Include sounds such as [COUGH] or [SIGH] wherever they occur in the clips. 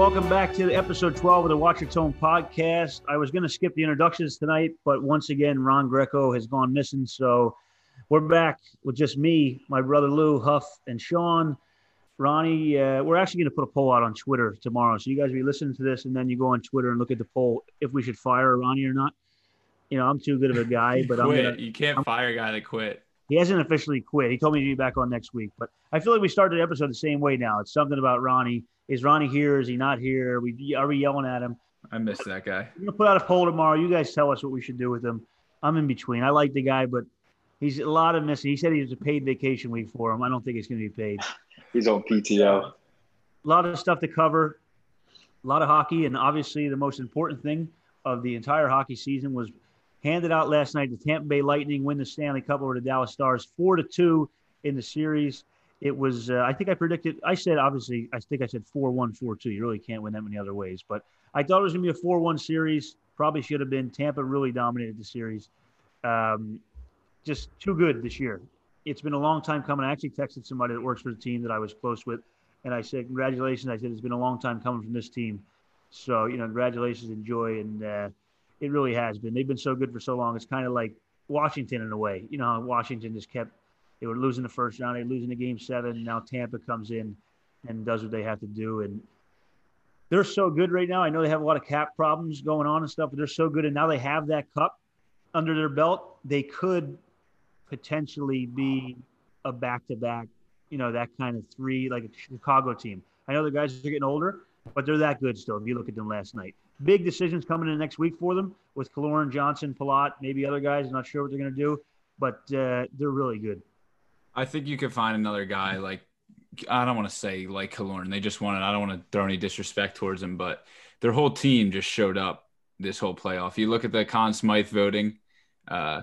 Welcome back to episode 12 of the Watch Your Tone podcast. I was going to skip the introductions tonight, but once again, Ron Greco has gone missing. So we're back with just me, my brother Lou, Huff, and Sean. Ronnie, uh, we're actually going to put a poll out on Twitter tomorrow. So you guys be listening to this, and then you go on Twitter and look at the poll if we should fire Ronnie or not. You know, I'm too good of a guy, but I'm gonna, You can't I'm, fire a guy that quit. He hasn't officially quit. He told me to be back on next week, but I feel like we started the episode the same way now. It's something about Ronnie. Is Ronnie here? Is he not here? Are we are we yelling at him? I miss that guy. We're gonna put out a poll tomorrow. You guys tell us what we should do with him. I'm in between. I like the guy, but he's a lot of missing. He said he was a paid vacation week for him. I don't think it's gonna be paid. [LAUGHS] He's on PTO. A lot of stuff to cover. A lot of hockey, and obviously the most important thing of the entire hockey season was handed out last night. The Tampa Bay Lightning win the Stanley Cup over the Dallas Stars, four to two in the series. It was, uh, I think I predicted, I said, obviously, I think I said 4 1, 4 2. You really can't win that many other ways. But I thought it was going to be a 4 1 series. Probably should have been. Tampa really dominated the series. Um, just too good this year. It's been a long time coming. I actually texted somebody that works for the team that I was close with, and I said, Congratulations. I said, It's been a long time coming from this team. So, you know, congratulations, enjoy. And uh, it really has been. They've been so good for so long. It's kind of like Washington in a way. You know, Washington just kept they were losing the first round, they were losing the game seven. Now Tampa comes in and does what they have to do. And they're so good right now. I know they have a lot of cap problems going on and stuff, but they're so good. And now they have that cup under their belt. They could potentially be a back to back, you know, that kind of three, like a Chicago team. I know the guys are getting older, but they're that good still. If you look at them last night, big decisions coming in next week for them with Killorn, Johnson, Palat, maybe other guys. I'm not sure what they're going to do, but uh, they're really good. I think you could find another guy like I don't want to say like Killorn. They just wanted. I don't want to throw any disrespect towards him, but their whole team just showed up this whole playoff. You look at the Conn Smythe voting uh,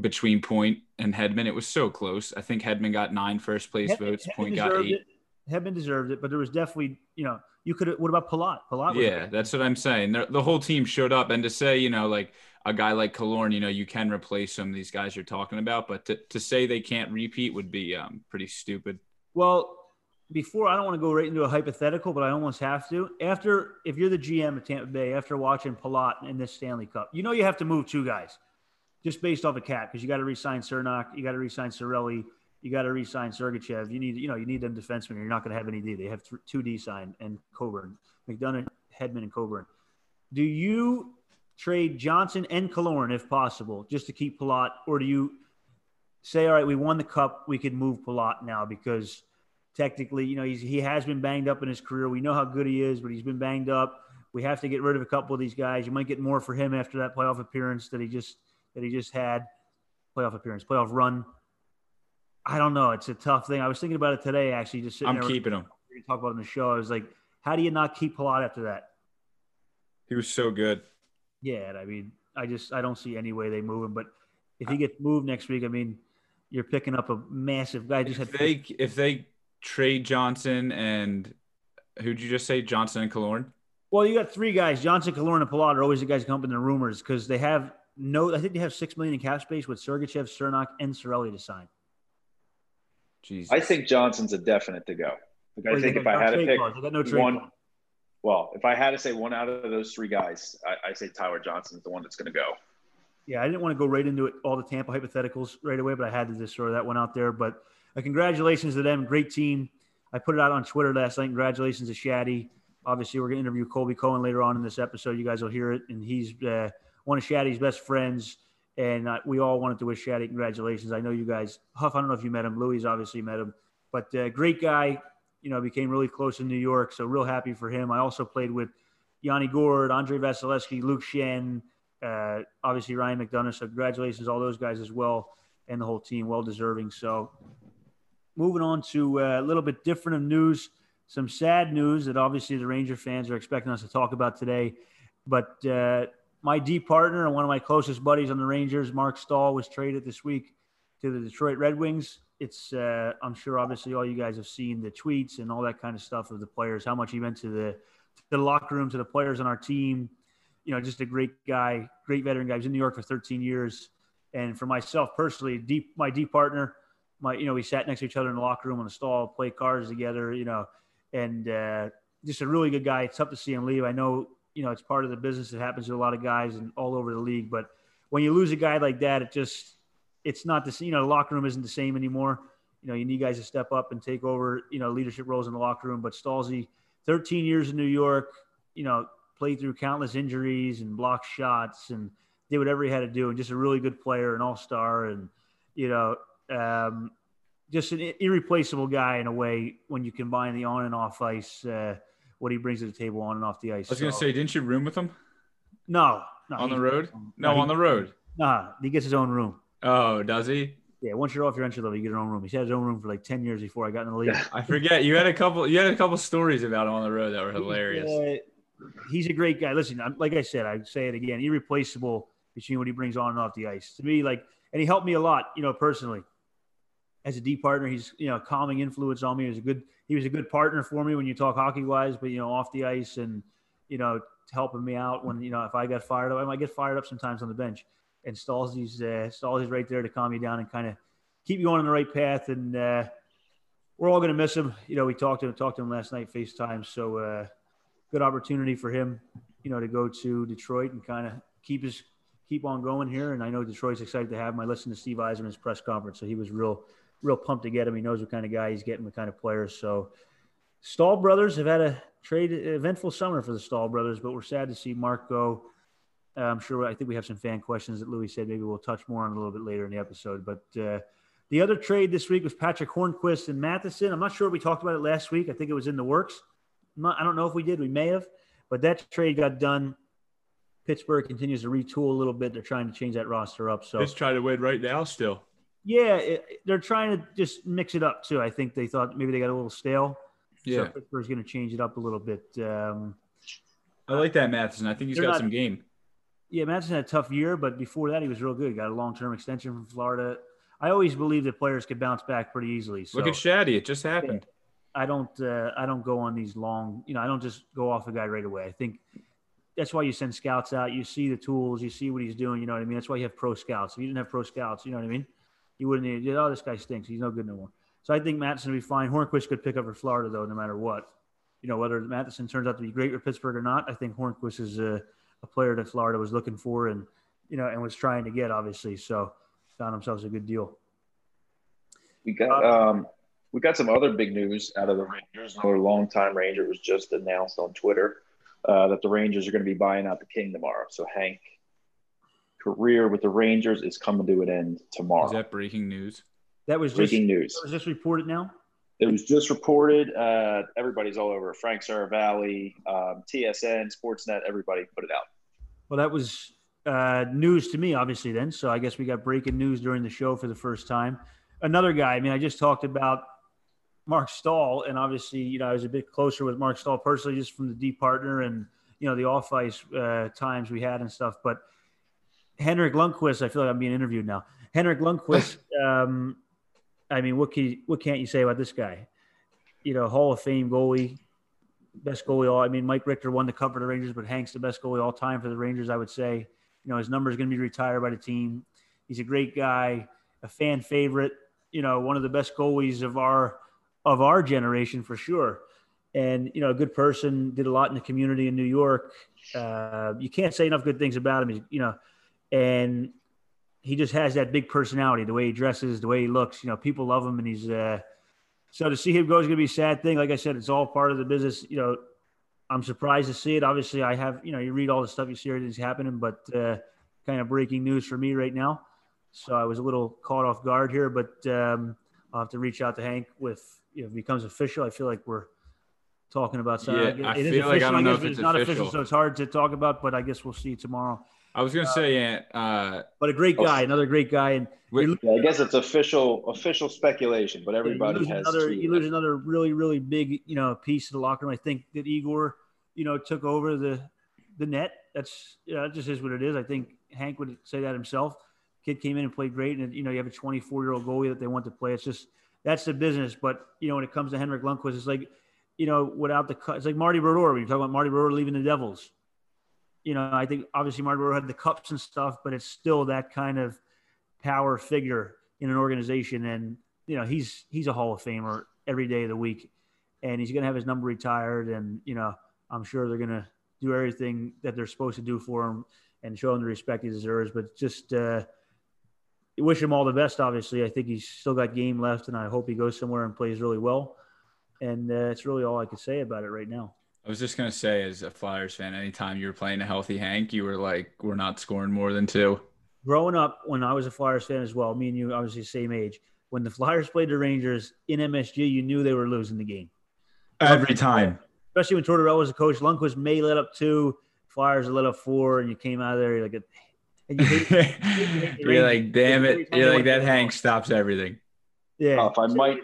between Point and Hedman. It was so close. I think Hedman got nine first place votes. Point got eight. It. Hedman deserved it, but there was definitely, you know, you could. What about Palat? Palat. yeah, that's what I'm saying. The, the whole team showed up, and to say, you know, like a guy like Killorn, you know, you can replace some of these guys you're talking about, but to, to say they can't repeat would be um, pretty stupid. Well, before I don't want to go right into a hypothetical, but I almost have to. After, if you're the GM of Tampa Bay, after watching Palat in this Stanley Cup, you know you have to move two guys just based off a cap because you got to resign Cernak, you got to resign Cirelli, you got to resign Sergachev. You need, you know, you need them defensemen. You're not going to have any D. They have th- two D signed and Coburn, McDonagh, Hedman, and Coburn. Do you trade Johnson and Killorn if possible, just to keep Palat, or do you say, all right, we won the cup, we could move Palat now because technically, you know, he's, he has been banged up in his career. We know how good he is, but he's been banged up. We have to get rid of a couple of these guys. You might get more for him after that playoff appearance that he just that he just had, playoff appearance, playoff run. I don't know. It's a tough thing. I was thinking about it today, actually. Just sitting I'm keeping him. Talk about in the show. I was like, how do you not keep Palat after that? He was so good. Yeah, I mean, I just I don't see any way they move him. But if he gets moved next week, I mean, you're picking up a massive guy. Just if had they if they trade Johnson and who'd you just say Johnson and Killorn? Well, you got three guys. Johnson, Killorn, and Palat are always the guys come up in the rumors because they have no. I think they have six million in cap space with Sergachev, Cernak, and Cirelli to sign. Jesus. I think Johnson's a definite to go. Like, I think if I had to pick no one, well, if I had to say one out of those three guys, I, I say Tyler Johnson's the one that's going to go. Yeah, I didn't want to go right into it, all the Tampa hypotheticals right away, but I had to just throw that one out there. But uh, congratulations to them, great team. I put it out on Twitter last night. Congratulations to Shaddy. Obviously, we're going to interview Colby Cohen later on in this episode. You guys will hear it, and he's uh, one of Shaddy's best friends. And uh, we all wanted to wish Shaddy congratulations. I know you guys, Huff. I don't know if you met him. Louis obviously met him, but uh, great guy you know, became really close in New York. So real happy for him. I also played with Yanni Gourde, Andre Vasilevskiy, Luke Schenn, uh, obviously Ryan McDonagh. So congratulations, all those guys as well, and the whole team, well deserving. So moving on to uh, a little bit different of news, some sad news that obviously the Ranger fans are expecting us to talk about today. But uh, my D partner and one of my closest buddies on the Rangers, Mark Staal, was traded this week to the Detroit Red Wings it's uh, I'm sure obviously all you guys have seen the tweets and all that kind of stuff of the players, how much he meant to the to the locker room, to the players on our team. You know, just a great guy, great veteran guy. He's in New York for 13 years, and for myself personally, deep my deep partner, my you know we sat next to each other in the locker room on the stall, play cards together, you know, and uh, just a really good guy. It's tough to see him leave. I know, you know, it's part of the business. It happens to a lot of guys and all over the league. But when you lose a guy like that, it just, it's not the same. You know, the locker room isn't the same anymore. You know, you need guys to step up and take over, you know, leadership roles in the locker room. But Stalzy, 13 years in New York, you know, played through countless injuries and blocked shots and did whatever he had to do. And just a really good player, an all star. And, you know, um, just an irreplaceable guy in a way when you combine the on and off ice, uh, what he brings to the table on and off the ice. I was going to say, didn't you room with him? No, no on the road. No, on the road. Nah, he gets his own room. Oh, does he? Yeah, once you're off your entry level, you get your own room. He's had his own room for like ten years before I got in the league. [LAUGHS] I forget you had a couple. You had a couple stories about him on the road that were hilarious. Uh, he's a great guy. Listen, I'm, like I said, I say it again, irreplaceable between what he brings on and off the ice. To me, like, and he helped me a lot, you know, personally as a D partner. He's you know calming influence on me. He was a good he was a good partner for me when you talk hockey wise, but you know off the ice and you know helping me out when you know if I got fired up, I might get fired up sometimes on the bench. And Stalzy's uh, Stalzy's right there to calm you down and kind of keep you on the right path. And uh, we're all going to miss him. You know, we talked to him talked to him last night FaceTime. So uh, good opportunity for him, you know, to go to Detroit and kind of keep his keep on going here. And I know Detroit's excited to have him. I listened to Steve Yzerman's press conference, so he was real real pumped to get him. He knows what kind of guy he's getting, what kind of players. So, Staal brothers have had a trade eventful summer for the Staal brothers, but we're sad to see Mark go. Uh, I'm sure I think we have some fan questions that Louis said maybe we'll touch more on a little bit later in the episode. But uh, the other trade this week was Patrick Hornqvist and Matheson. I'm not sure we talked about it last week. I think it was in the works. Not, I don't know if we did. We may have, but that trade got done. Pittsburgh continues to retool a little bit. They're trying to change that roster up. So let's try to win right now still. Yeah, it, they're trying to just mix it up too. I think they thought maybe they got a little stale. Yeah, so Pittsburgh's going to change it up a little bit. Um, I like that Matheson. I think he's got not, some game. Yeah, Matheson had a tough year, but before that he was real good. Got a long term extension from Florida. I always believe that players could bounce back pretty easily. So, Look at Shaddy; it just happened. I don't. Uh, I don't go on these long. You know, I don't just go off a guy right away. I think that's why you send scouts out. You see the tools. You see what he's doing. You know what I mean. That's why you have pro scouts. If you didn't have pro scouts, you know what I mean you wouldn't need, oh, this guy stinks. He's no good no more. So I think Matheson will be fine. Hornqvist could pick up for Florida, though, no matter what. You know, whether Matheson turns out to be great for Pittsburgh or not, I think Hornqvist is a, a player that Florida was looking for and, you know, and was trying to get, obviously. So found themselves a good deal. We got, um, we got some other big news out of the Rangers. Another longtime Ranger was just announced on Twitter uh, that the Rangers are going to be buying out the King tomorrow. So Hank career with the Rangers is coming to an end tomorrow. Is that breaking news? That was breaking just, news. Was this reported now? It was just reported. Uh, everybody's all over. Frank Seravalli, um, TSN, Sportsnet, everybody put it out. Well, that was uh, news to me, obviously. Then, so I guess we got breaking news during the show for the first time. Another guy. I mean, I just talked about Mark Staal, and obviously, you know, I was a bit closer with Mark Staal personally, just from the D partner and you know the off ice uh, times we had and stuff. But Henrik Lundqvist, I feel like I'm being interviewed now. Henrik Lundqvist, [LAUGHS] um, I mean, what can you, what can't you say about this guy? You know, Hall of Fame goalie, best goalie all. I mean, Mike Richter won the cup for the Rangers, but Hank's the best goalie all time for the Rangers. I would say. You know, his number is going to be retired by the team. He's a great guy, a fan favorite. You know, one of the best goalies of our of our generation for sure. And you know, a good person. Did a lot in the community in New York. Uh, you can't say enough good things about him. He's, you know and he just has that big personality, the way he dresses, the way he looks. You know, people love him, and he's uh, so to see him go is going to be a sad thing. Like I said, it's all part of the business. You know, I'm surprised to see it. Obviously, I have you know you read all the stuff, you see everything's happening, but uh, kind of breaking news for me right now. So I was a little caught off guard here, but um, I'll have to reach out to Hank with you know, if it becomes official. I feel like we're talking about something. Yeah, I feel like I don't know if it's, it's not official, so it's hard to talk about. But I guess we'll see tomorrow. I was gonna say, uh, but a great oh. guy, another great guy, and yeah, I guess it's official official speculation, but everybody has. Another, you lose another really really big you know piece of the locker room. I think that Igor, you know, took over the the net. That's you know, that just is what it is. I think Hank would say that himself. Kid came in and played great, and you know you have a 24 year old goalie that they want to play. It's just that's the business. But you know when it comes to Henrik Lundqvist, it's like you know without the cut, it's like Marty Brodeur when you talk about Marty Brodeur leaving the Devils you know, I think obviously Martin had the cups and stuff, but it's still that kind of power figure in an organization. And, you know, he's, he's a Hall of Famer every day of the week. and he's going to have his number retired. And you know, I'm sure they're going to do everything that they're supposed to do for him and show him the respect he deserves. But just uh, wish him all the best. Obviously, I think he's still got game left, and I hope he goes somewhere and plays really well. And uh, that's really all I could say about it right now. I was just gonna say, as a Flyers fan, anytime you were playing a healthy Hank, you were like, "We're not scoring more than two. Growing up, when I was a Flyers fan as well, me and you obviously same age. When the Flyers played the Rangers in MSG, you knew they were losing the game every time. Especially when Tortorella was a coach. Lundqvist may let up two, Flyers let up four, and you came out of there you're like, and you hate, you [LAUGHS] you're like, damn it! You're like that. Hank stops everything. Yeah, oh, if I might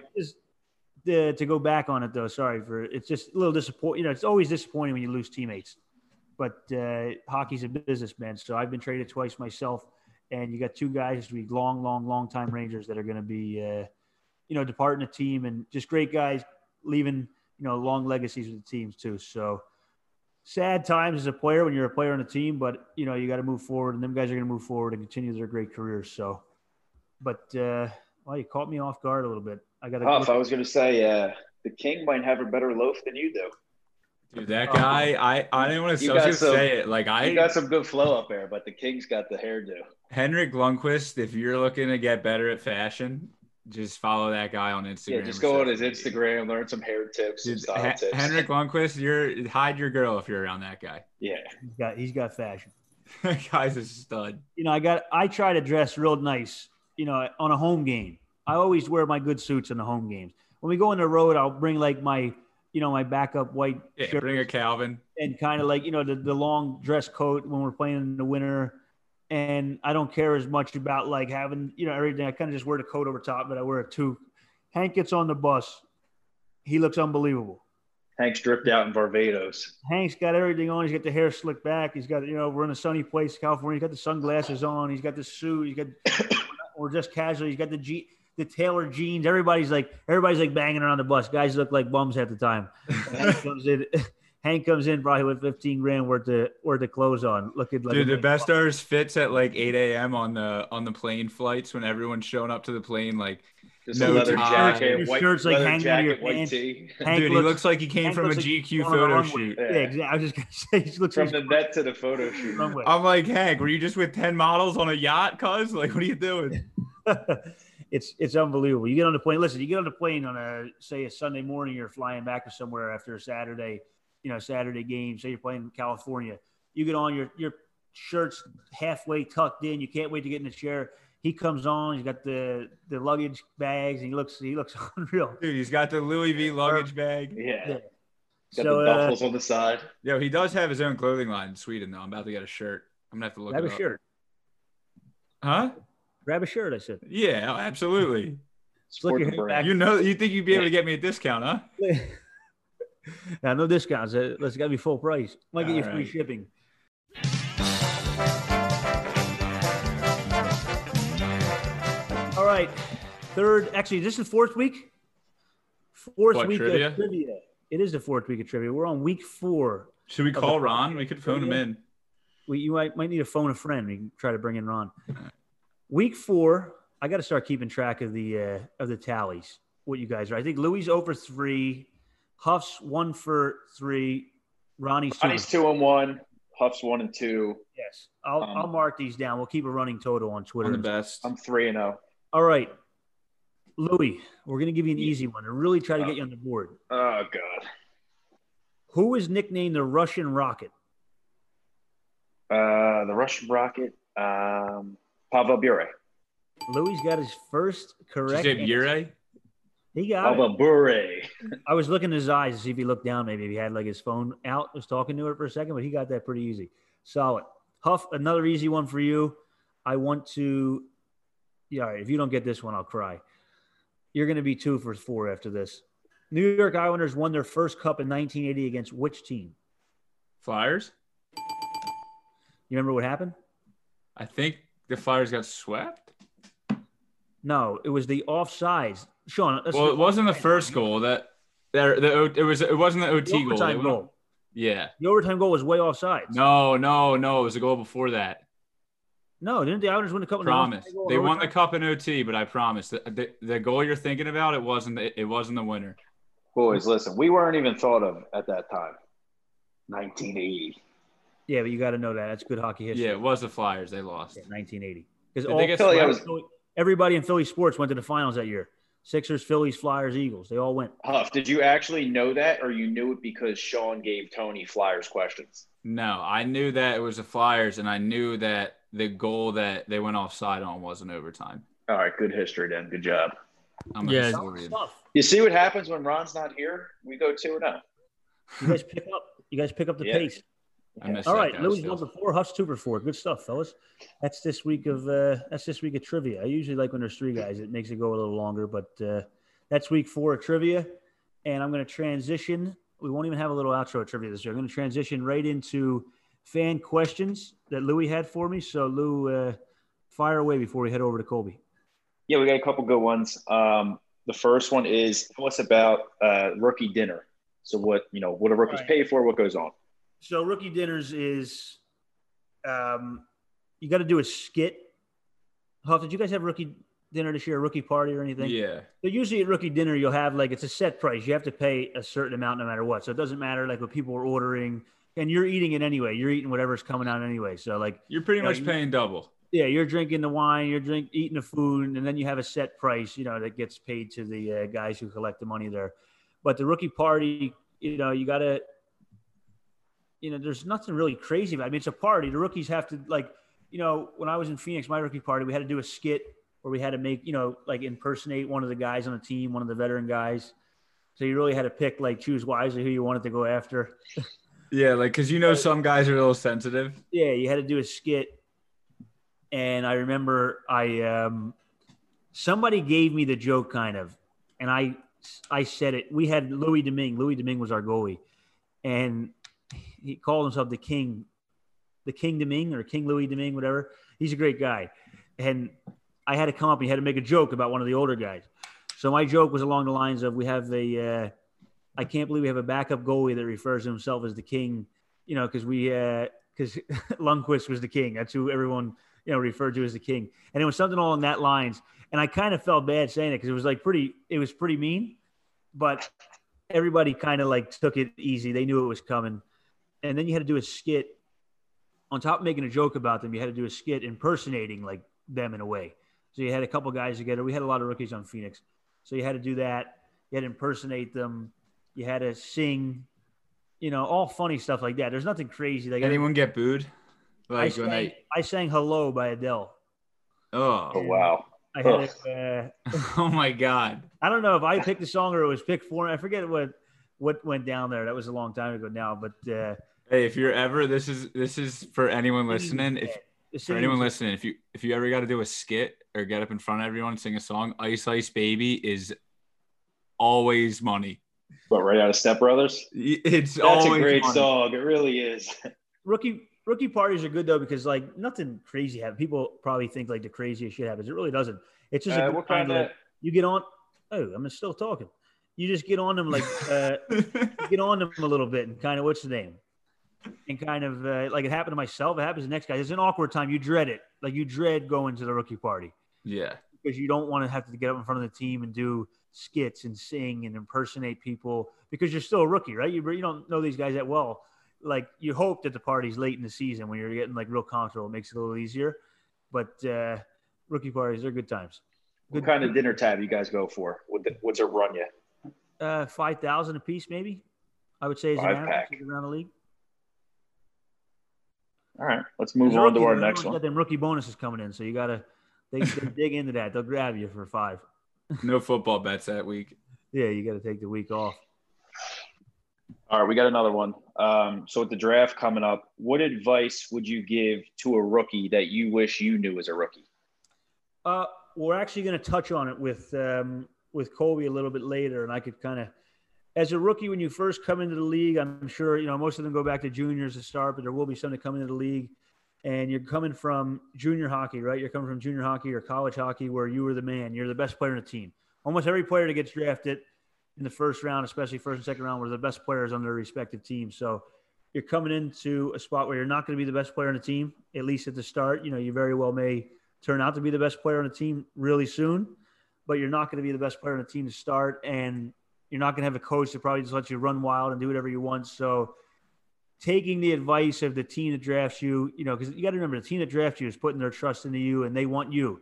uh, to go back on it though, sorry for it's just a little disappointing. You know, it's always disappointing when you lose teammates, but uh, hockey's a business, man. So I've been traded twice myself, and you got two guys to be long, long, long time Rangers that are going to be, uh, you know, departing the team, and just great guys leaving, you know, long legacies with the teams too. So sad times as a player when you're a player on a team, but you know you got to move forward, and them guys are going to move forward and continue their great careers. So, but uh, well, you caught me off guard a little bit. I got. Huff, I was going to say, uh, the King might have a better loaf than you do. Dude, that guy, I I didn't want to, I say it. Like I you got some good flow up there, but the King's got the hairdo. Henrik Lundqvist, if you're looking to get better at fashion, just follow that guy on Instagram. Yeah, just go on his Instagram, learn some hair tips, Dude, some tips. Henrik Lundqvist, you're hide your girl if you're around that guy. Yeah, he's got he's got fashion. [LAUGHS] guy's a stud. You know, I got I try to dress real nice. You know, on a home game. I always wear my good suits in the home games. When we go on the road, I'll bring like my, you know, my backup white yeah, shirt. Bring a Calvin. And kind of like, you know, the, the long dress coat when we're playing in the winter. And I don't care as much about like having, you know, everything. I kind of just wear the coat over top, but I wear a toque. Hank gets on the bus. He looks unbelievable. Hank's dripped out in Barbados. Hank's got everything on. He's got the hair slicked back. He's got, you know, we're in a sunny place, California. He's got the sunglasses on. He's got the suit. He's got, [COUGHS] or just casually, He's got the G the tailored jeans. Everybody's like everybody's like banging around the bus. Guys look like bums half the time. Hank [LAUGHS] comes in. Hank comes in probably with 15 grand worth of worth of clothes on, looking like dude. The best ours fits at like 8 a.m. on the on the plane flights when everyone's showing up to the plane like just no leather tie. jacket, white, shirts like hanging jacket, your white tee. Hank dude, looks, he looks like he came Hank from a GQ photo shoot. Yeah. yeah. exactly. I was just gonna [LAUGHS] say he looks from the vet to the photo shoot. I'm like, Hank, were you just with 10 models on a yacht, cuz? Like, what are you doing? [LAUGHS] it's it's unbelievable. You get on the plane. Listen, you get on the plane on a say a Sunday morning. You're flying back to somewhere after a Saturday, you know, Saturday game. Say you're playing in California. You get on your your shirt's halfway tucked in. You can't wait to get in the chair. He comes on. He's got the the luggage bags, and he looks he looks [LAUGHS] unreal. Dude, he's got the Louis V luggage bag. Yeah. yeah. Got so, the buffles uh, on the side. Yo, he does have his own clothing line in Sweden, though. I'm about to get a shirt. I'm gonna have to look. Have a up. shirt. Huh? Grab a shirt. I said. Yeah, oh, absolutely. [LAUGHS] Slick your back. You know, you think you'd be able to get me a discount, huh? [LAUGHS] yeah, no discounts. Let's got to be full price. Might get you free shipping. All right, third. Actually, this is fourth week. Fourth what, week trivia? of trivia. It is the fourth week of trivia. We're on week four. Should we call Ron? We could phone trivia. him in. We, you might, might need to phone a friend. We can try to bring in Ron. Week four, I got to start keeping track of the uh, of the tallies. What you guys are? I think Louis over three, Huff's one for three, Ronnie's two. Ronnie's two and one, Huff's one and two. Yes, I'll um, I'll mark these down. We'll keep a running total on Twitter. the best. I'm three and zero. Oh. All right, Louis, we're gonna give you an easy one and really try to get you on the board. Oh God. Who is nicknamed the Russian Rocket? Uh, the Russian Rocket. Um, Pavel Bure. Louis got his first correct. Did you say Bure? He got Pavel Bure. I was looking in his eyes to see if he looked down. Maybe if he had like his phone out, was talking to it for a second, but he got that pretty easy. Solid. Huff, another easy one for you. I want to. Yeah, if you don't get this one, I'll cry. You're going to be two for four after this. New York Islanders won their first cup in 1980 against which team? Flyers. You remember what happened? I think the Flyers got swept? No, it was the offsides. Sean, well, it wasn't the first goal that there. The, it was. It wasn't the OT the goal. goal. Yeah, the overtime goal was way offside. No, no, no. It was a goal before that. No, didn't the Islanders win the cup? Promise. The they won the cup in OT, but I promise the, the, the goal you're thinking about it wasn't it wasn't the winner. Boys, listen, we weren't even thought of at that time. 1980. Yeah, but you got to know that. That's good hockey history. Yeah, it was the Flyers. They lost. Yeah, 1980. Because Did they get Philly, was- everybody in Philly sports went to the finals that year. Sixers, Phillies, Flyers, Eagles. They all went. Huff, did you actually know that, or you knew it because Sean gave Tony Flyers questions? No, I knew that it was the Flyers, and I knew that the goal that they went offside on wasn't overtime. All right, good history then. Good job. I'm Yeah. yeah. Stuff. You see what happens when Ron's not here? We go two and oh. You guys pick up. You guys pick up the Yeah. pace. I miss All that right, guy Louis still. number four, Huff's two for four. Good stuff, fellas. That's this week of uh, that's this week of trivia. I usually like when there's three guys; it makes it go a little longer. But uh, that's week four of trivia, and I'm going to transition. We won't even have a little outro of trivia this year. I'm going to transition right into fan questions that Louis had for me. So Lou, uh, fire away before we head over to Colby. Yeah, we got a couple good ones. Um, the first one is tell us about uh, rookie dinner. So what you know, what do rookies Right. pay for? What goes on? So rookie dinners is, um, you got to do a skit. Huff, did you guys have rookie dinner this year, a rookie party or anything? Yeah. So usually at rookie dinner, you'll have like it's a set price. You have to pay a certain amount no matter what. So it doesn't matter like what people are ordering, and you're eating it anyway. You're eating whatever's coming out anyway. So like, You're pretty Yeah, much you- paying double. yeah, you're drinking the wine, you're drink eating the food, and then you have a set price. You know that gets paid to the uh, guys who collect the money there. But the rookie party, you know, you gotta, you know, there's nothing really crazy about. It. I mean, it's a party. The rookies have to like, you know, when I was in Phoenix, my rookie party, we had to do a skit where we had to make, you know, like impersonate one of the guys on the team, one of the veteran guys. So you really had to pick, like, choose wisely who you wanted to go after. [LAUGHS] Yeah, like because you know some guys are a little sensitive. Yeah, you had to do a skit. And I remember I um somebody gave me the joke kind of, and I I said it. We had Louis Domingue. Louis Domingue was our goalie, and he called himself the King, the King Domingue or King Louis Domingue, whatever. He's a great guy, and I had to come up and he had to make a joke about one of the older guys. So my joke was along the lines of, "We have a, uh, I can't believe we have a backup goalie that refers to himself as the King, you know, because we, because Lundqvist [LAUGHS] was the King. That's who everyone, you know, referred to as the King. And it was something along that lines. And I kind of felt bad saying it because it was like pretty, it was pretty mean, but everybody kind of like took it easy. They knew it was coming. And then you had to do a skit on top of making a joke about them. You had to do a skit impersonating like them in a way. So you had a couple guys together. We had a lot of rookies on Phoenix. So you had to do that. You had to impersonate them. You had to sing, you know, all funny stuff like that. There's nothing crazy. Like Anyone get booed? I sang, when they I sang "Hello" by Adele. Oh oh wow. I had, uh, [LAUGHS] oh my god. I don't know if I picked the song or it was picked for me. I forget what what went down there. That was a long time ago now. But uh, Hey, if you're ever this is this is for anyone listening. If for anyone listening, if you if you ever got to do a skit or get up in front of everyone and sing a song, Ice Ice Baby is always money. But right out of Step Brothers. It's That's always a great money. song. It really is. [LAUGHS] rookie rookie parties are good though because like nothing crazy happens. People probably think like the craziest shit happens. It really doesn't. It's just a Uh, good what kind of like, you get on. Oh, I'm still talking. You just get on them like uh, [LAUGHS] get on them a little bit and kind of what's the name and kind of uh, like it happened to myself. It happens to the next guy. It's an awkward time. You dread it. Like you dread going to the rookie party yeah. because you don't want to have to get up in front of the team and do skits and sing and impersonate people because you're still a rookie, right? You, you don't know these guys that well. Like you hope that the party's late in the season when you're getting like real comfortable. It makes it a little easier. But uh, rookie parties, they're good times. what kind of dinner tab you guys go for? What the, what's it run you? Uh, 5,000 a piece, maybe. I would say is an average pack. around the league. All right, let's move on to our next one. Got them rookie bonuses coming in, so you gotta they, they [LAUGHS] dig into that. They'll grab you for five. No football bets that week. Yeah, you got to take the week off. All right, we got another one. Um, so with the draft coming up, what advice would you give to a rookie that you wish you knew as a rookie? Uh, we're actually going to touch on it with um, with Colby a little bit later, and I could kind of, as a rookie, when you first come into the league, I'm sure you know most of them go back to juniors to start, but there will be some that come into the league, and you're coming from junior hockey, right? You're coming from junior hockey or college hockey, where you were the man, you're the best player in the team. Almost every player that gets drafted in the first round, especially first and second round, were the best players on their respective teams. So you're coming into a spot where you're not going to be the best player on the team, at least at the start. You know, you very well may turn out to be the best player on the team really soon, but you're not going to be the best player on the team to start. And You're not going to have a coach that probably just lets you run wild and do whatever you want. So taking the advice of the team that drafts you, you know, because you got to remember the team that drafts you is putting their trust into you and they want you.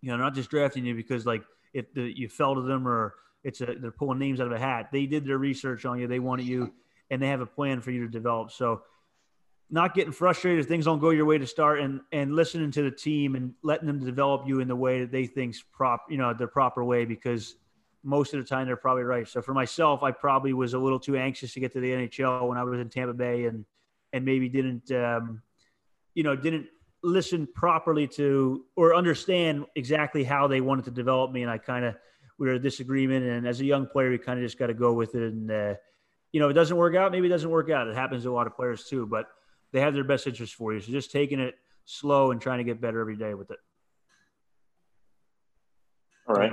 You know, not just drafting you because like if the, you fell to them or it's a they're pulling names out of a hat. They did their research on you. They wanted you, and they have a plan for you to develop. So, not getting frustrated if things don't go your way to start, and and listening to the team and letting them develop you in the way that they think's prop, you know, the proper way because most of the time they're probably right. So for myself, I probably was a little too anxious to get to the NHL when I was in Tampa Bay, and and maybe didn't, um, you know, didn't listen properly to or understand exactly how they wanted to develop me, and I kind of we were a disagreement, and as a young player, we kind of just got to go with it, and uh, you know, if it doesn't work out, maybe it doesn't work out. It happens to a lot of players too, but they have their best interest for you. So just taking it slow and trying to get better every day with it. All right.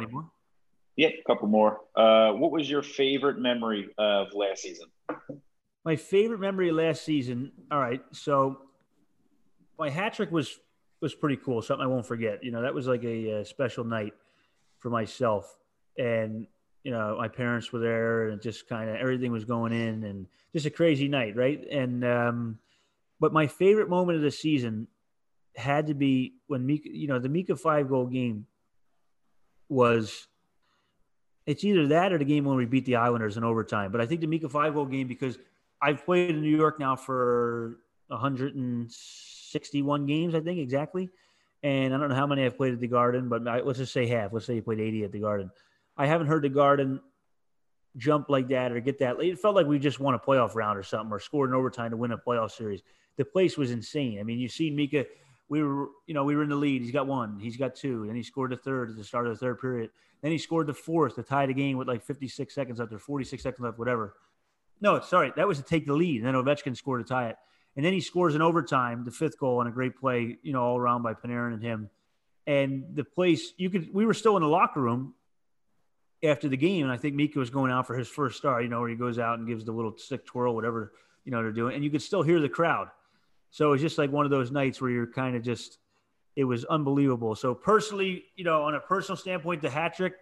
Yep, a couple more. Uh, what was your favorite memory of last season? My favorite memory last season. All right, so my hat trick was was pretty cool. Something I won't forget. You know, that was like a, a special night for myself, and you know, my parents were there, and just kind of everything was going in, and just a crazy night, right? And um, but my favorite moment of the season had to be when Mika, you know, the Mika five goal game was it's either that or the game when we beat the Islanders in overtime. But I think the Mika five goal game because I've played in New York now for 161 games, I think exactly. And I don't know how many I've played at the Garden, but I, let's just say half. Let's say you played 80 at the Garden. I haven't heard the Garden jump like that or get that. It felt like we just won a playoff round or something or scored in overtime to win a playoff series. The place was insane. I mean, you see Mika. We were, you know, we were in the lead. He's got one. He's got two. Then he scored the third at the start of the third period. Then he scored the fourth to tie the game with like 56 seconds left or 46 seconds left, whatever. No, sorry, that was to take the lead. And then Ovechkin scored to tie it. And then he scores in overtime, the fifth goal, and a great play, you know, all around by Panarin and him. And the place, you could, we were still in the locker room after the game. And I think Mika was going out for his first star, you know, where he goes out and gives the little stick twirl, whatever, you know, they're doing. And you could still hear the crowd. So it was just like one of those nights where you're kind of just it was unbelievable. So personally, you know, on a personal standpoint, the hat trick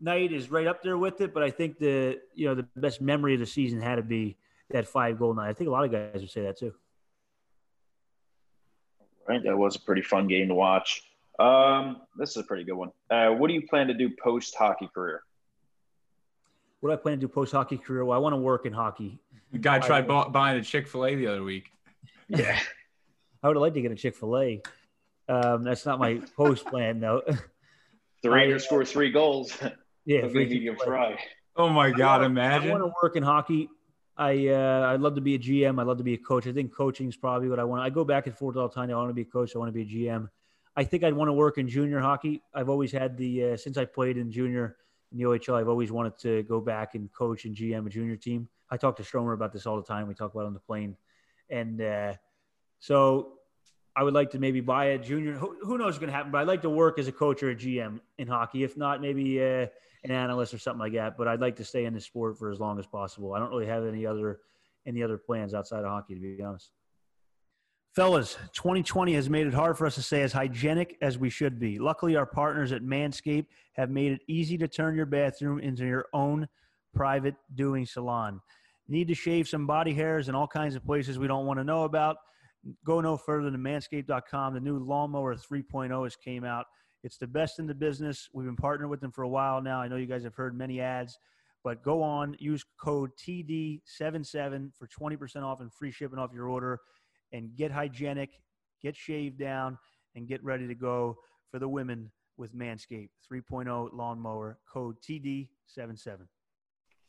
night is right up there with it. But I think the you know the best memory of the season had to be that five goal night. I think a lot of guys would say that too. Right, that was a pretty fun game to watch. Um, this is a pretty good one. Uh, what do you plan to do post hockey career? What do I plan to do post hockey career? Well, I want to work in hockey. The guy tried buying a Chick Fil A the other week. Yeah, [LAUGHS] I would have liked to get a Chick Fil A. Um, that's not my [LAUGHS] post plan though. [LAUGHS] The Rangers score three goals. Yeah, medium fry. Oh my God! Imagine. I want to work in hockey. I uh, I'd love to be a GM. I'd love to be a coach. I think coaching is probably what I want. I go back and forth all the time. I want to be a coach. I want to be a GM. I think I'd want to work in junior hockey. I've always had the uh, since I played in junior in the OHL. I've always wanted to go back and coach and GM a junior team. I talk to Stromer about this all the time. We talk about it on the plane, and uh, so I would like to maybe buy a junior. Who, who knows what's going to happen? But I'd like to work as a coach or a GM in hockey. If not, maybe uh, an analyst or something like that. But I'd like to stay in the sport for as long as possible. I don't really have any other any other plans outside of hockey, to be honest. Fellas, 2020 has made it hard for us to stay as hygienic as we should be. Luckily, our partners at Manscaped have made it easy to turn your bathroom into your own private doing salon. Need to shave some body hairs in all kinds of places we don't want to know about? go no further than manscaped.com. The new Lawnmower 3.0 has came out. It's the best in the business. We've been partnering with them for a while now. I know you guys have heard many ads, but go on, use code TD77 for 20% off and free shipping off your order and get hygienic, get shaved down, and get ready to go for the women with Manscaped 3.0 Lawnmower, code TD77.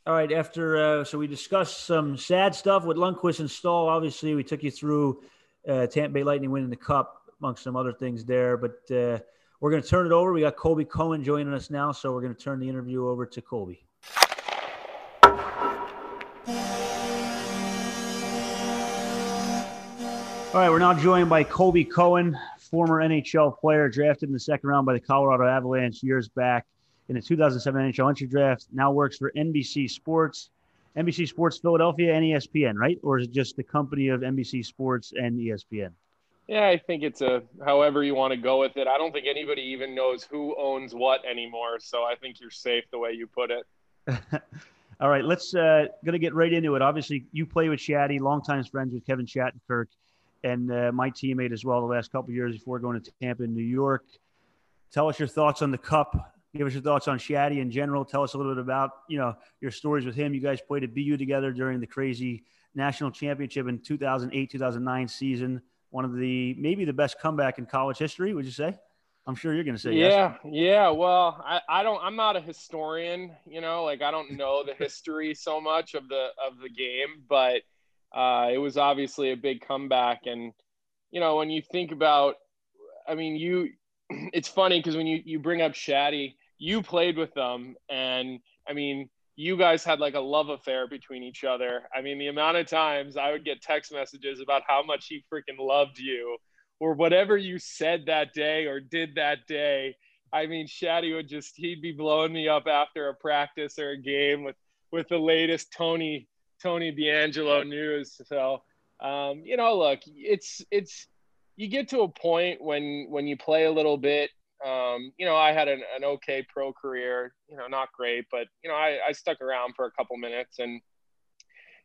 All right, after uh, so we discussed some sad stuff with Lundqvist and Staal. Obviously, we took you through uh, Tampa Bay Lightning winning the cup, amongst some other things there. But uh, we're going to turn it over. We got Colby Cohen joining us now, so we're going to turn the interview over to Colby. All right, we're now joined by Colby Cohen, former NHL player, drafted in the second round by the Colorado Avalanche years back in the 2007 NHL entry draft. Now works for NBC Sports. NBC Sports Philadelphia and ESPN, right? Or is it just the company of NBC Sports and ESPN? Yeah, I think it's a however you want to go with it. I don't think anybody even knows who owns what anymore. So I think you're safe the way you put it. [LAUGHS] All right, let's uh, gonna get right into it. Obviously, you play with Shaddy, longtime friends with Kevin Shattenkirk, and uh, my teammate as well the last couple years before going to Tampa in New York. Tell us your thoughts on the Cup. Give us your thoughts on Shaddy in general. Tell us a little bit about you know your stories with him. You guys played at BU together during the crazy national championship in 2008 2009 season. One of the maybe the best comeback in college history. Would you say? I'm sure you're going to say yeah, yes. yeah. Well, I, I don't. I'm not a historian. You know, like I don't know the history so much of the of the game, but uh, it was obviously a big comeback. And you know, when you think about, I mean, you, [CLEARS THROAT] it's funny because when you you bring up Shaddy, you played with them, and I mean, you guys had like a love affair between each other. I mean, the amount of times I would get text messages about how much he freaking loved you or whatever you said that day or did that day. I mean, Shaddy would just he'd be blowing me up after a practice or a game with with the latest Tony Tony DeAngelo news. So um, you know, look, it's it's you get to a point when when you play a little bit. Um, you know, I had an, an okay pro career. You know, not great, but you know, I, I stuck around for a couple minutes, and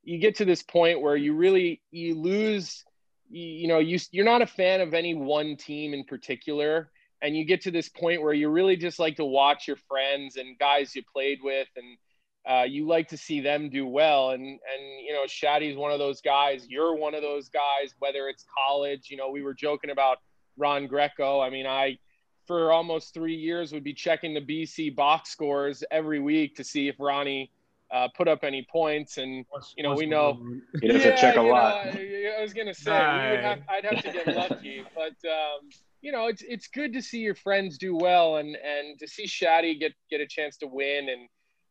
you get to this point where you really you lose you know you you're not a fan of any one team in particular and you get to this point where you really just like to watch your friends and guys you played with and uh, you like to see them do well and and you know Shaddy's one of those guys you're one of those guys whether it's college you know we were joking about Ron Greco I mean I for almost three years would be checking the BC box scores every week to see if Ronnie uh, put up any points. And you know, we know you have yeah, check a lot. Know, I, I was gonna say have, I'd have to get [LAUGHS] lucky, but um, you know, it's it's good to see your friends do well and and to see Shaddy get get a chance to win. And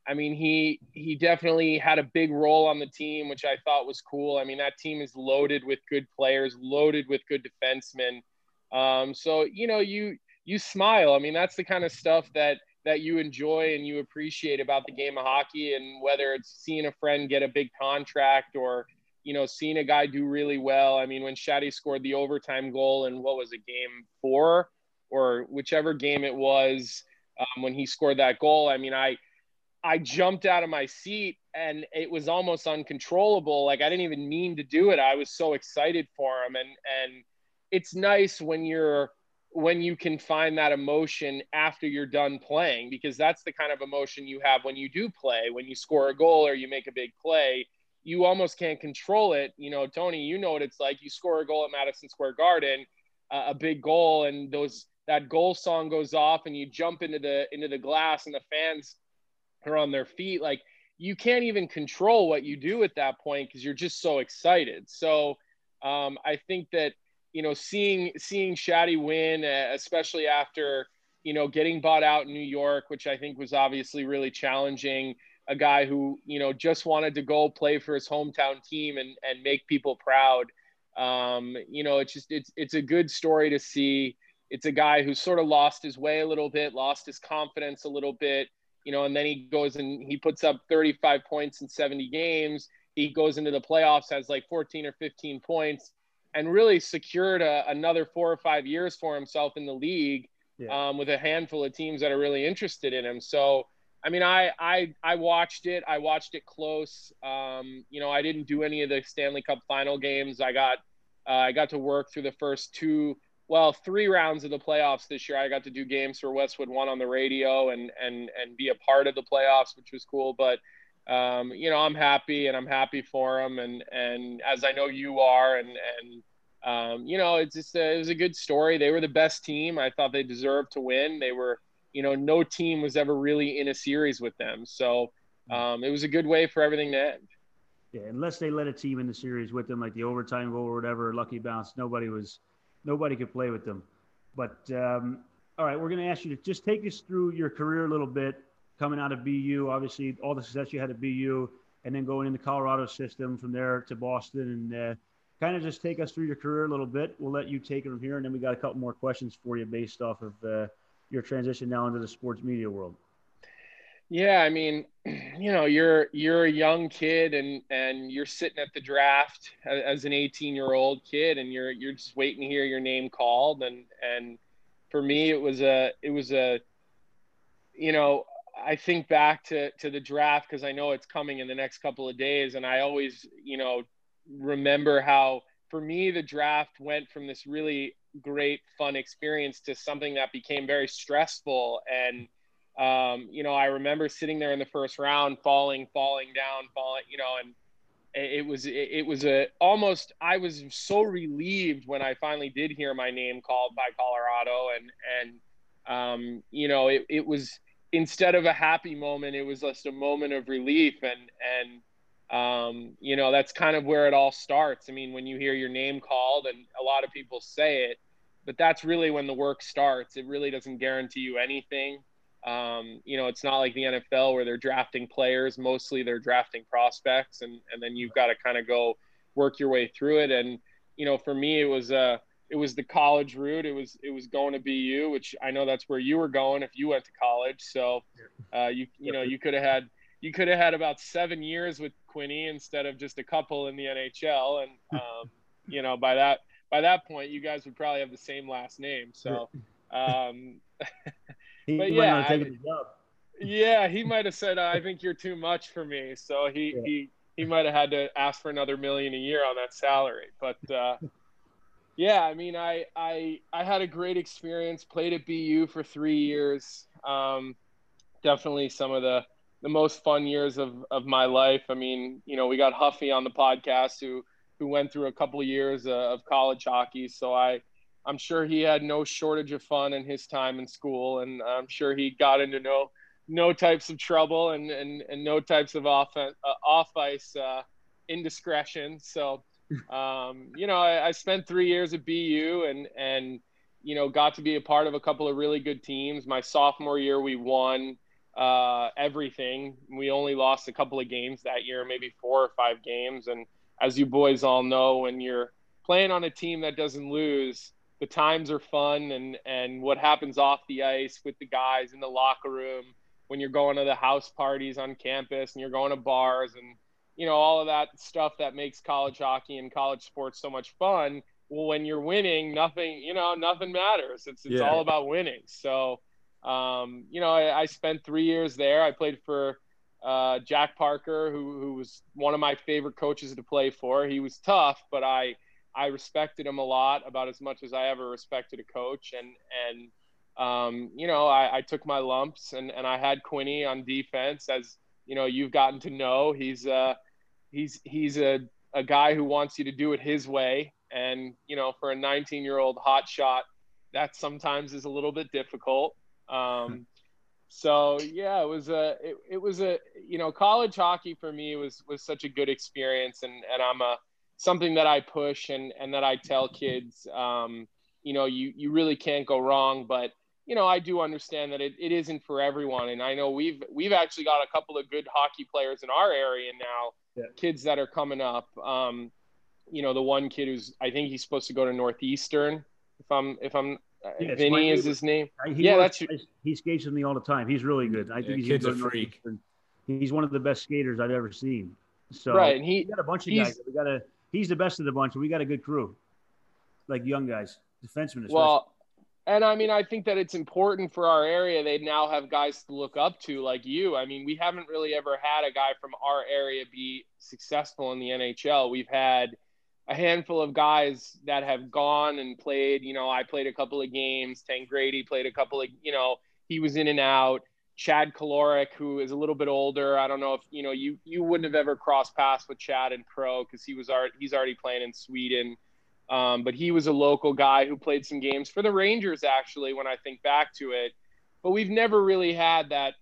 I mean, he he definitely had a big role on the team, which I thought was cool. I mean, that team is loaded with good players, loaded with good defensemen. Um, so you know, you you smile. I mean, that's the kind of stuff that that you enjoy and you appreciate about the game of hockey and whether it's seeing a friend get a big contract or you know seeing a guy do really well. I mean when Shaddy scored the overtime goal in what was it game four or whichever game it was um, when he scored that goal i mean i i jumped out of my seat and it was almost uncontrollable. Like i didn't even mean to do it. I was so excited for him. And and it's nice when you're when you can find that emotion after you're done playing because that's the kind of emotion you have when you do play. When you score a goal or you make a big play you almost can't control it. You know tony you know what it's like. You score a goal at madison square garden uh, a big goal and those that goal song goes off and you jump into the into the glass and the fans are on their feet. Like you can't even control what you do at that point because you're just so excited. So um, i think that you know, seeing seeing Shaddy win, uh, especially after you know getting bought out in New York, which I think was obviously really challenging. A guy who you know just wanted to go play for his hometown team and and make people proud. Um, you know, it's just it's it's a good story to see. It's a guy who sort of lost his way a little bit, lost his confidence a little bit, you know, and then he goes and he puts up 35 points in 70 games. He goes into the playoffs, has like 14 or 15 points and really secured a, another four or five years for himself in the league yeah. um, with a handful of teams that are really interested in him. So, I mean, I I I watched it. I watched it close. Um, you know, I didn't do any of the Stanley Cup final games. I got uh, I got to work through the first two, well, three rounds of the playoffs this year. I got to do games for Westwood One on the radio and and and be a part of the playoffs, which was cool. But um, you know, I'm happy and I'm happy for them. And, and as I know you are, and, and, um, you know, it's just, a, it was a good story. They were the best team. I thought they deserved to win. They were, you know, no team was ever really in a series with them. So um, it was a good way for everything to end. Yeah, unless they let a team in the series with them, like the overtime goal or whatever, lucky bounce, nobody was, nobody could play with them. But um, all right, we're going to ask you to just take us through your career a little bit coming out of BU, obviously all the success you had at BU, and then going into Colorado system from there to Boston, and uh, kind of just take us through your career a little bit. We'll let you take it from here, and then we got a couple more questions for you based off of uh, your transition now into the sports media world. Yeah, I mean, [CLEARS THROAT] you know, you're you're a young kid and and you're sitting at the draft as an 18 year old kid, and you're you're just waiting to hear your name called, and and for me, it was a it was a you know I think back to to the draft because I know it's coming in the next couple of days, and I always, you know, remember how for me the draft went from this really great fun experience to something that became very stressful. And um, you know i remember sitting there in the first round falling falling down falling you know and it was it was a almost i was so relieved when i finally did hear my name called by colorado and and um, you know it, it was instead of a happy moment it was just a moment of relief. And and um, you know that's kind of where it all starts. I mean when you hear your name called and a lot of people say it but that's really when the work starts. It really doesn't guarantee you anything. Um, you know it's not like the nfl where they're drafting players. Mostly they're drafting prospects and and then you've got to kind of go work your way through it. And you know for me it was uh it was the college route it was it was going to BU which I know that's where you were going if you went to college so uh, you you know you could have had you could have had about seven years with Quinny instead of just a couple in the NHL. And [LAUGHS] um, you know, by that by that point, you guys would probably have the same last name. So, um, [LAUGHS] but yeah, I, yeah, he might have said, "I think you're too much for me." So he yeah. he he might have had to ask for another million a year on that salary. But uh, [LAUGHS] yeah, I mean, I I I had a great experience. Played at BU for three years. Um, definitely some of the the most fun years of, of my life. I mean, you know, we got Huffy on the podcast who who went through a couple of years of college hockey, so I I'm sure he had no shortage of fun in his time in school, and I'm sure he got into no no types of trouble and and, and no types of off uh, off ice uh, indiscretion. So, um, you know, I, I spent three years at BU and and you know got to be a part of a couple of really good teams. My sophomore year, we won uh, everything. We only lost a couple of games that year, maybe four or five games. And as you boys all know, when you're playing on a team that doesn't lose, the times are fun and and what happens off the ice with the guys in the locker room when you're going to the house parties on campus and you're going to bars and you know all of that stuff that makes college hockey and college sports so much fun well when you're winning nothing you know nothing matters it's it's yeah. all about winning so um, you know, I, I, spent three years there. I played for uh, Jack Parker, who, who was one of my favorite coaches to play for. He was tough, but I I respected him a lot, about as much as I ever respected a coach. And and um, you know, I, I, took my lumps, and and I had Quinny on defense, as you know, you've gotten to know. He's uh he's he's a a guy who wants you to do it his way, and you know, for a 19 year old hot shot, that sometimes is a little bit difficult. Um, [LAUGHS] so yeah, it was a it, it was a you know college hockey for me was was such a good experience, and and I'm a something that I push and and that I tell kids. Um, you know, you you really can't go wrong, but you know, I do understand that it, it isn't for everyone. And I know we've we've actually got a couple of good hockey players in our area now, yeah. kids that are coming up. Um, you know, the one kid who's I think he's supposed to go to Northeastern, if I'm if I'm yeah, Vinny is his name. He yeah, works, that's he skates with me all the time. He's really good. I think yeah, he's kid's a freak. He's one of the best skaters I've ever seen. So right, and he we got a bunch of guys. We got a he's the best of the bunch. And we got a good crew, like young guys, defensemen. Especially. Well, and I mean, I think that it's important for our area. They now have guys to look up to, like you. I mean, we haven't really ever had a guy from our area be successful in the NHL. We've had a handful of guys that have gone and played. You know, I played a couple of games. Tank Grady played a couple of, you know, he was in and out. Chad Kolarik, who is a little bit older. I don't know if you know you you wouldn't have ever crossed paths with Chad and Pro because he was already he's already playing in Sweden. Um, but he was a local guy who played some games for the Rangers actually. When I think back to it, but we've never really had that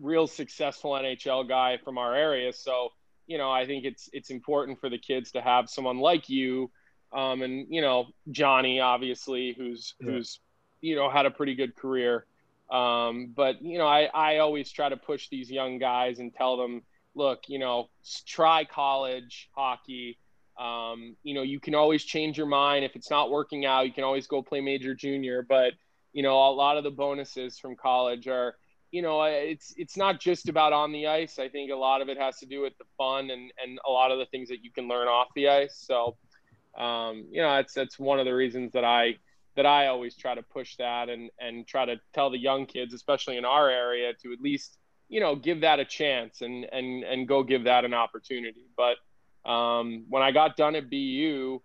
real successful NHL guy from our area. So you know, I think it's it's important for the kids to have someone like you, um, and you know, Johnny, obviously, who's yeah. who's you know had a pretty good career. Um, but you know, I I always try to push these young guys and tell them, look, you know, try college hockey. Um, you know, you can always change your mind if it's not working out. You can always go play major junior, but you know, a lot of the bonuses from college are you know, it's it's not just about on the ice. I think a lot of it has to do with the fun and and a lot of the things that you can learn off the ice. So, um, you know, that's that's one of the reasons that I that I always try to push that and and try to tell the young kids, especially in our area, to at least you know give that a chance and and and go give that an opportunity. But um, when I got done at BU,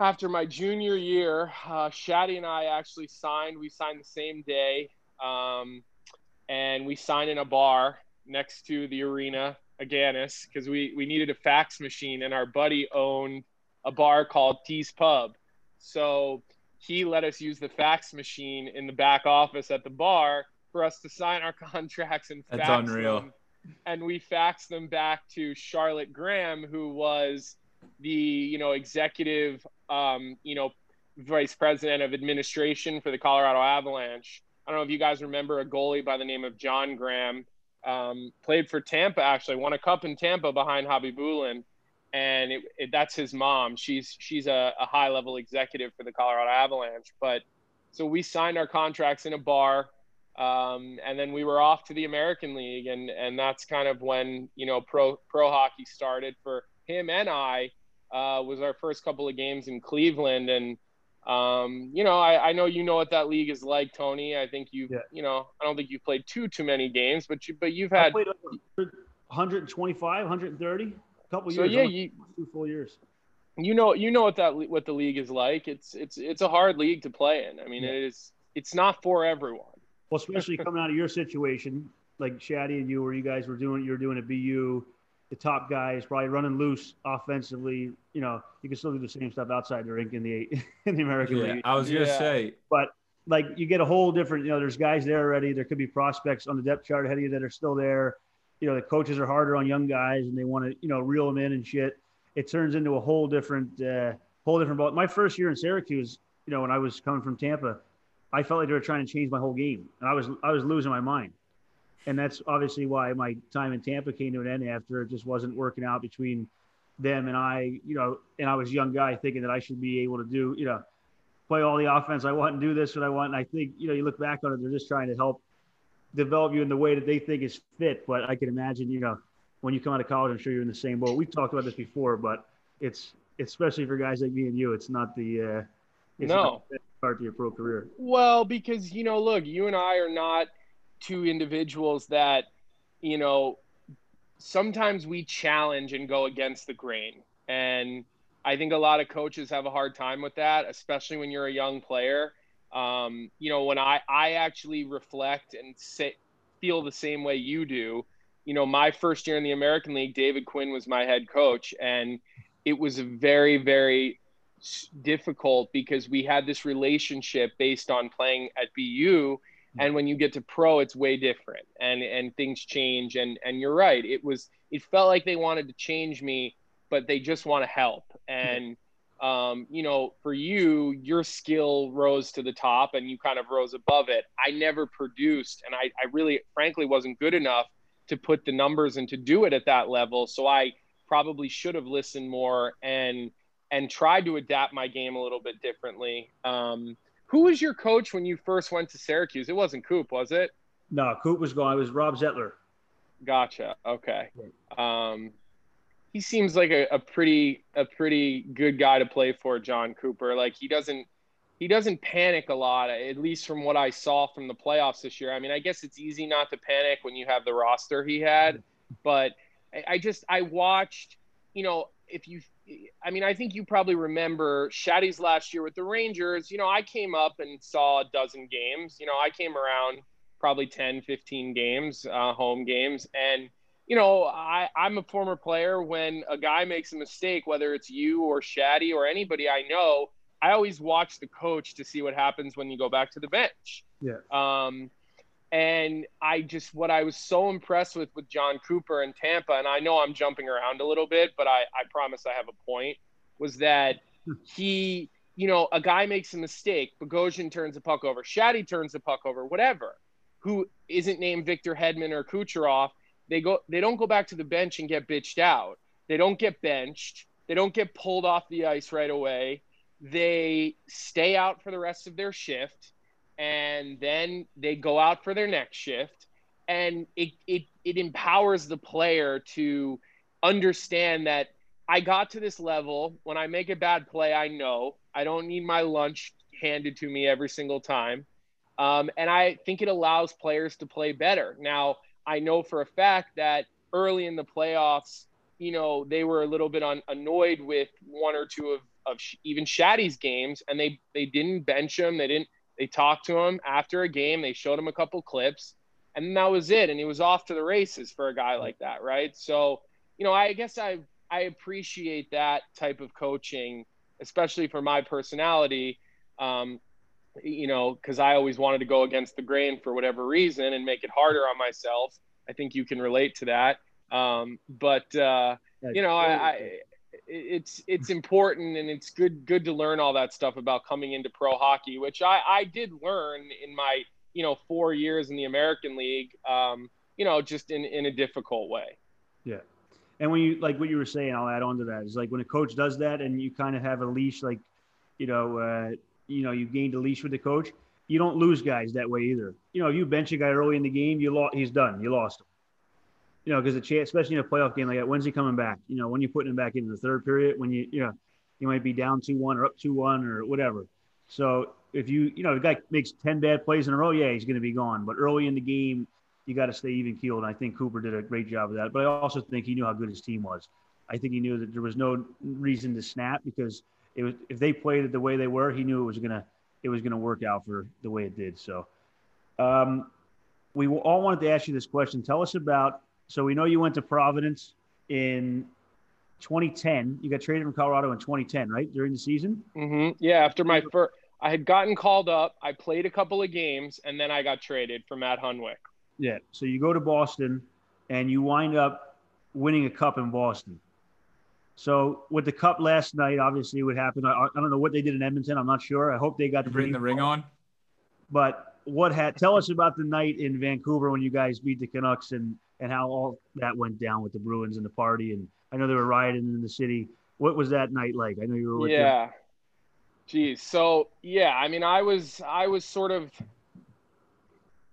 after my junior year, uh, Shaddy and I actually signed. We signed the same day, um, and we signed in a bar next to the arena, Agganis, because we we needed a fax machine, and our buddy owned a bar called T's Pub. So he let us use the fax machine in the back office at the bar for us to sign our [LAUGHS] contracts and fax That's unreal. them. And we faxed them back to Charlotte Grahame, who was the you know executive um, you know vice president of administration for the Colorado Avalanche. I don't know if you guys remember a goalie by the name of John Grahame. Um, played for Tampa actually, won a cup in Tampa behind Khabibulin and it, it, that's his mom. She's she's a, a high level executive for the Colorado Avalanche. But so we signed our contracts in a bar, um, and then we were off to the American League, and and that's kind of when you know pro pro hockey started for him and I. Uh, was our first couple of games in Cleveland, and um, you know I, I know you know what that league is like, Tony. I think you yeah. you know I don't think you've played too too many games, but you but you've had. 125, 130 a couple so, years. yeah, you, two full years. You know, you know what that what the league is like. It's it's it's a hard league to play in. I mean, yeah. it is. It's not for everyone. Well, especially coming out of your situation, like Shaddy and you, where you guys were doing, you were doing a BU, the top guys probably running loose offensively. You know, you can still do the same stuff outside the rink in the in the American yeah, League. I was gonna yeah. say, but like you get a whole different. You know, there's guys there already. There could be prospects on the depth chart ahead of you that are still there you know the coaches are harder on young guys and they want to you know reel them in and shit. It turns into a whole different uh, whole different ball. My first year in Syracuse, you know, when I was coming from Tampa, I felt like they were trying to change my whole game, and I was I was losing my mind. And that's obviously why my time in Tampa came to an end after it just wasn't working out between them and I, you know, and I was a young guy thinking that I should be able to do, you know, play all the offense I want and do this what I want. And I think, you know, you look back on it, they're just trying to help develop you in the way that they think is fit. But I can imagine, you know, when you come out of college, I'm sure you're in the same boat. We've talked about this before, but it's especially for guys like me and you, it's not the uh, it's no start to your pro career. Well, because you know, look, you and I are not two individuals that, you know, sometimes we challenge and go against the grain, and I think a lot of coaches have a hard time with that, especially when you're a young player. Um, you know, when I I actually reflect and say feel the same way you do. You know, my first year in the American League, David Quinn was my head coach, and it was a very very difficult because we had this relationship based on playing at BU and when you get to pro it's way different and and things change and and you're right it was it felt like they wanted to change me but they just want to help and um, you know, for you, your skill rose to the top and you kind of rose above it. I never produced, and I, I really, frankly, wasn't good enough to put the numbers and to do it at that level. So I probably should have listened more and and tried to adapt my game a little bit differently. Um, who was your coach when you first went to Syracuse? It wasn't Coop, was it? No, Coop was gone. It was Rob Zettler. Gotcha. Okay. Um, he seems like a, a pretty a pretty good guy to play for, John Cooper. Like he doesn't he doesn't panic a lot, at least from what I saw from the playoffs this year. I mean, I guess it's easy not to panic when you have the roster he had, but I just I watched, you know, if you I mean, I think you probably remember Shaddy's last year with the Rangers. You know, I came up and saw a dozen games. You know, I came around probably 10, 15 games, uh, home games. And you know, I, I'm a former player. When a guy makes a mistake, whether it's you or Shaddy or anybody I know, I always watch the coach to see what happens when you go back to the bench. Yeah. Um, and I just what I was so impressed with with John Cooper and Tampa, and I know I'm jumping around a little bit, but I, I promise I have a point, was that hmm. he, you know, a guy makes a mistake, Bogosian turns the puck over, Shaddy turns the puck over, whatever, who isn't named Victor Hedman or Kucherov, they go they don't go back to the bench and get bitched out. They don't get benched. They don't get pulled off the ice right away. They stay out for the rest of their shift and then they go out for their next shift and it it it empowers the player to understand that I got to this level when I make a bad play I know I don't need my lunch handed to me every single time. Um, and I think it allows players to play better. Now, I know for a fact that early in the playoffs, you know, they were a little bit annoyed with one or two of, of even Shaddy's games, and they they didn't bench him. They didn't. They talked to him after a game. They showed him a couple clips, and that was it. And he was off to the races for a guy like that, right? So, you know, I guess I I appreciate that type of coaching, especially for my personality. Um, you know, because I always wanted to go against the grain for whatever reason and make it harder on myself. I think you can relate to that. Um, but uh, you know, I, I, it's it's important and it's good good to learn all that stuff about coming into pro hockey, which I I did learn in my you know four years in the American League. Um, you know, just in in a difficult way. Yeah. And when you like what you were saying, I'll add on to that. Is like when a coach does that and you kind of have a leash, like, you know, uh, you know, you gained a leash with the coach. You don't lose guys that way either. You know, if you bench a guy early in the game, you lost. He's done. You lost him. You know, because the chance, especially in a playoff game like that, when's he coming back? You know, when you're putting him back in the third period, when you, you know, you might be down two one or up two one or whatever. So if you, you know, the guy makes ten bad plays in a row, yeah, he's going to be gone. But early in the game, you got to stay even keeled. And I think Cooper did a great job of that. But I also think he knew how good his team was. I think he knew that there was no reason to snap because it was if they played it the way they were, he knew it was gonna it was gonna work out for the way it did. So, um, we all wanted to ask you this question. Tell us about. So we know you went to Providence in 2010. You got traded from Colorado in 2010, right during the season. Mm-hmm. Yeah, after my first, I had gotten called up. I played a couple of games, and then I got traded for Matt Hunwick. Yeah. So you go to Boston, and you wind up winning a cup in Boston. So with the cup last night, obviously what happened. I, I don't know what they did in Edmonton. I'm not sure. I hope they got to bring the ring on. But what had tell us about the night in Vancouver when you guys beat the Canucks and and how all that went down with the Bruins and the party and I know they were rioting in the city. What was that night like? I know you were with yeah. Them. Geez. So yeah, I mean, I was I was sort of.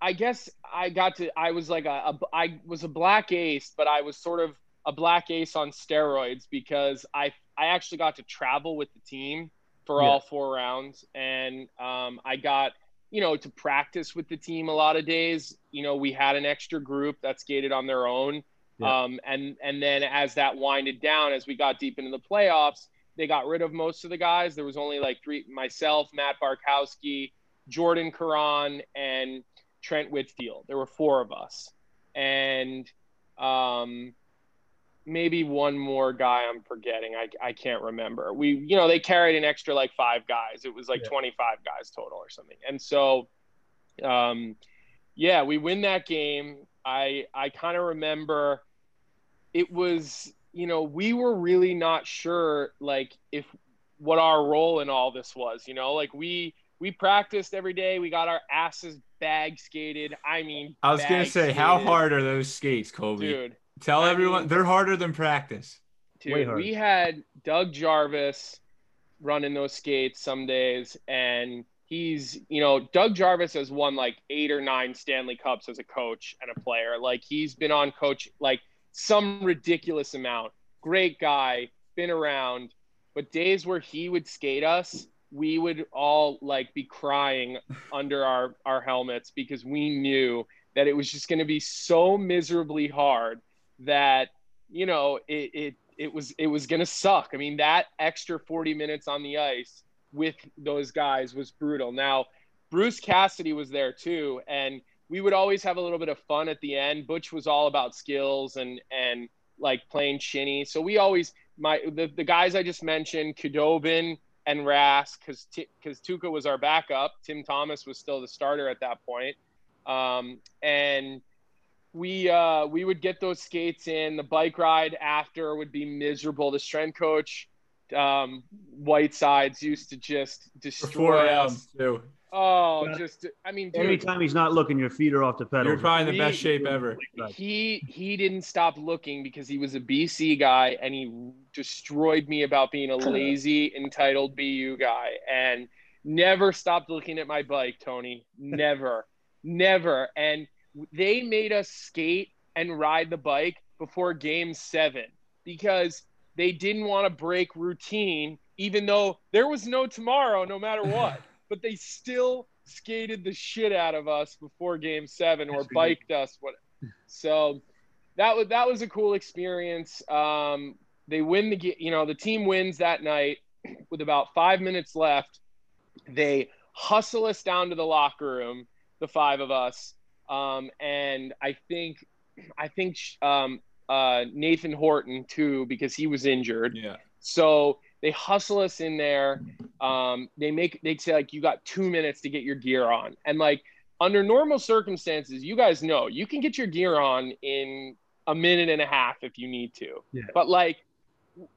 I guess I got to. I was like a, a I was a black ace, but I was sort of a black ace on steroids because I I actually got to travel with the team for yeah. all four rounds, and um, I got you know to practice with the team a lot of days. You know, we had an extra group that skated on their own, yeah. um, and and then as that winded down, as we got deep into the playoffs, they got rid of most of the guys. There was only like three: myself, Matt Bartkowski, Jordan Caron, and Trent Whitfield. There were four of us, and um, maybe one more guy I'm forgetting. I, I can't remember. We, you know, they carried an extra like five guys. It was like yeah. 25 guys total or something. And so, um, yeah, we win that game. I, I kind of remember it was, you know, we were really not sure like if what our role in all this was, you know, like we, we practiced every day. We got our asses bag skated. I mean, I was going to say, skated. how hard are those skates, Kobe? Dude Tell I everyone mean, they're harder than practice. Dude, we had Doug Jarvis running those skates some days, and he's, you know, Doug Jarvis has won like eight or nine Stanley Cups as a coach and a player. Like he's been on coach like some ridiculous amount. Great guy, been around, but days where he would skate us, we would all like be crying [LAUGHS] under our our helmets because we knew that it was just going to be so miserably hard that you know it it, it was it was to suck. I mean, that extra 40 minutes on the ice with those guys was brutal. Now, Bruce Cassidy was there too, and we would always have a little bit of fun at the end. Butch was all about skills and and like playing shinny. So we always my the, the guys I just mentioned, Khudobin and Rask, because because Tuukka was our backup. Tim Thomas was still the starter at that point. Um, and we uh, we would get those skates in. The bike ride after would be miserable. The strength coach, um, Whitesides, used to just destroy us. Too. Oh, yeah. just I mean, dude, anytime he's not looking, your feet are off the pedal. You're probably in the best shape ever. He he didn't stop looking because he was a BC guy and he destroyed me about being a [LAUGHS] lazy, entitled BU guy and never stopped looking at my bike, Tony. Never, [LAUGHS] never. And they made us skate and ride the bike before game seven because they didn't want to break routine, even though there was no tomorrow, no matter [LAUGHS] what. but they still skated the shit out of us before game seven or biked us. What? So that was that was a cool experience. Um, they win the you know the team wins that night [CLEARS THROAT] with about five minutes left. They hustle us down to the locker room, the five of us, um, and I think I think um, uh, Nathan Horton too because he was injured. Yeah. So they hustle us in there. Um, they make they say like you got two minutes to get your gear on, and like under normal circumstances, you guys know you can get your gear on in a minute and a half if you need to. Yeah. But like,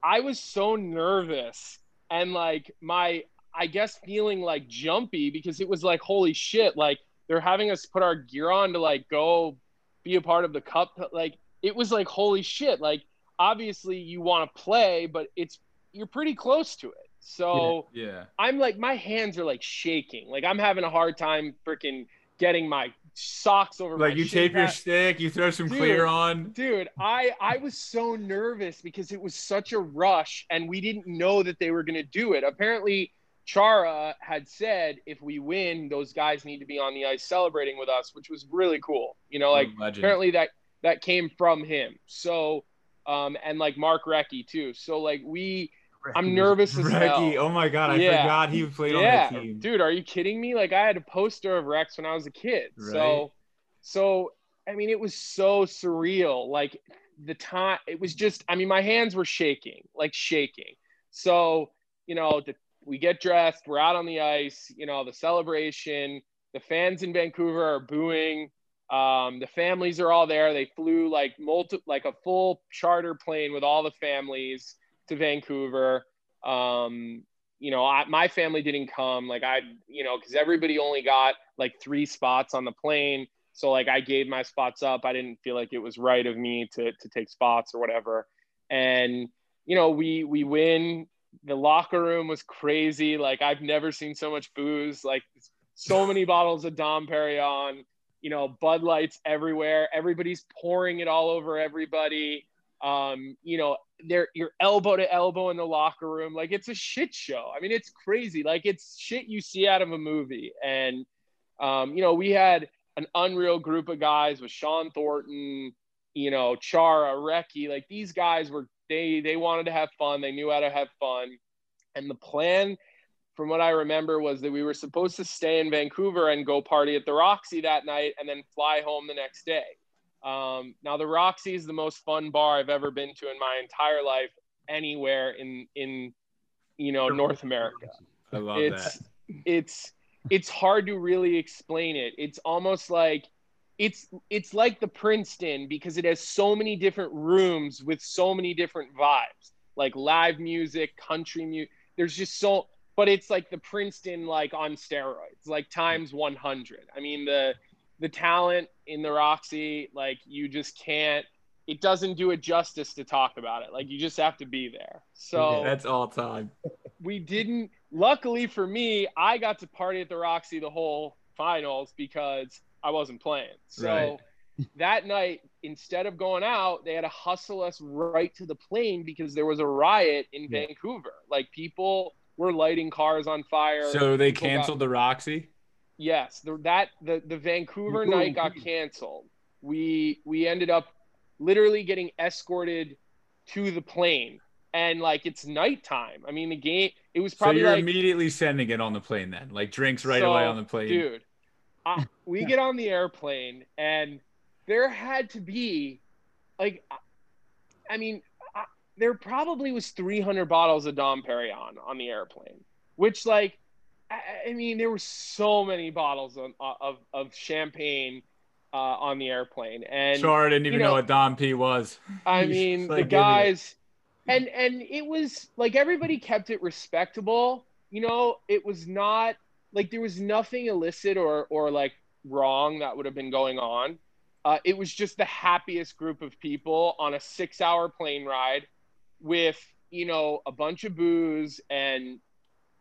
I was so nervous and like my I guess feeling like jumpy because it was like holy shit like they're having us put our gear on to like go be a part of the cup. Like it was like holy shit. Like obviously you want to play but it's you're pretty close to it. So yeah, yeah. i'm like my hands are like shaking. Like i'm having a hard time freaking getting my socks over like you tape your stick you throw some Dude, clear on. dude i i was so nervous because it was such a rush and we didn't know that they were going to do it. Apparently chara had said if we win those guys need to be on the ice celebrating with us which was really cool you know like Legend. apparently that that came from him so um and like mark Recchi too so like we i'm nervous as hell Reggie, oh my god, I Yeah. forgot he played yeah, on that team. dude, are you kidding me? Like I had a poster of Rex when I was a kid. Right. So, so I mean, it was so surreal. Like the time, it was just. I mean, my hands were shaking, like shaking. So, you know, the, we get dressed, we're out on the ice. You know, the celebration. The fans in Vancouver are booing. Um, the families are all there. They flew like multi, like a full charter plane with all the families to Vancouver. Um, you know, I, my family didn't come. Like I, you know, because everybody only got like three spots on the plane. So like I gave my spots up. I didn't feel like it was right of me to to take spots or whatever. And you know, we we win. The locker room was crazy. Like I've never seen so much booze. Like so many bottles of Dom Perignon. You know, Bud Lights everywhere. Everybody's pouring it all over everybody. Um, you know, they're you're elbow to elbow in the locker room. Like it's a shit show. I mean, it's crazy. Like it's shit you see out of a movie. And um, you know, we had an unreal group of guys with Shawn Thornton, you know, Chara, Recchi. Like these guys were they they wanted to have fun. They knew how to have fun. And the plan, from what I remember, was that we were supposed to stay in Vancouver and go party at the Roxy that night and then fly home the next day. Um, now the Roxy is the most fun bar I've ever been to in my entire life, anywhere in in you know North America. I love It's that. it's it's hard to really explain it. It's almost like it's it's like the Princeton because it has so many different rooms with so many different vibes, like live music, country music. There's just so, but it's like the Princeton like on steroids, like times 100. I mean the the talent in the Roxy, like you just can't. It doesn't do it justice to talk about it. Like you just have to be there. So That's all time. [LAUGHS] we didn't luckily for me i got to party at the roxy the whole finals because i wasn't playing so Right. [LAUGHS] that night instead of going out they had to hustle us right to the plane because there was a riot in Yeah. vancouver like people were lighting cars on fire So they People got- canceled the Roxy. Yes, the, that the the Vancouver Cool. night got canceled. We we ended up literally getting escorted to the plane, and like it's nighttime. I mean, the game it was So probably you're like immediately sending it on the plane then, like drinks right so, away on the plane. dude. I, [LAUGHS] we get on the airplane, and there had to be like, I mean, I, there probably was 300 bottles of Dom Perignon on the airplane, which like I, I mean, there were so many bottles of of, of champagne uh, on the airplane, and Chara didn't even you know, know- what Dom P was. I [LAUGHS] mean, the like, "Give guys, and and it was like everybody kept it respectable. You know, it was not like there was nothing illicit or or like wrong that would have been going on. Uh, it was just the happiest group of people on a six-hour plane ride with you know a bunch of booze and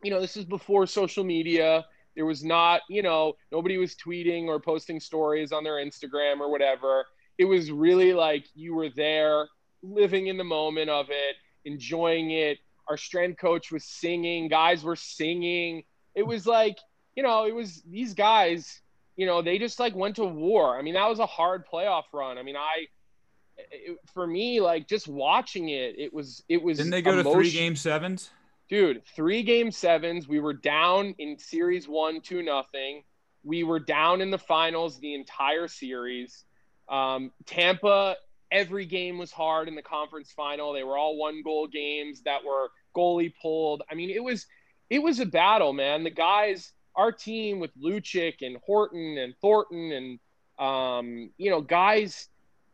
you know this is before social media. There was not you know nobody was tweeting or posting stories on their instagram or whatever. It was really like you were there living in the moment of it enjoying it. Our strength coach was singing. Guys were singing it was like you know, it was these guys, you know, they just like went to war. I mean, that was a hard playoff run. I mean, I, it, for me, like just watching it, it was, it was. Didn't they go to three game sevens? Dude, three game sevens. We were down in series one, two nothing. We were down in the finals the entire series. Um, Tampa, every game was hard in the conference final. They were all one goal games that were goalie pulled. I mean, it was it was a battle, man. The guys, our team with Lucic and Horton and Thornton and um, you know, guys,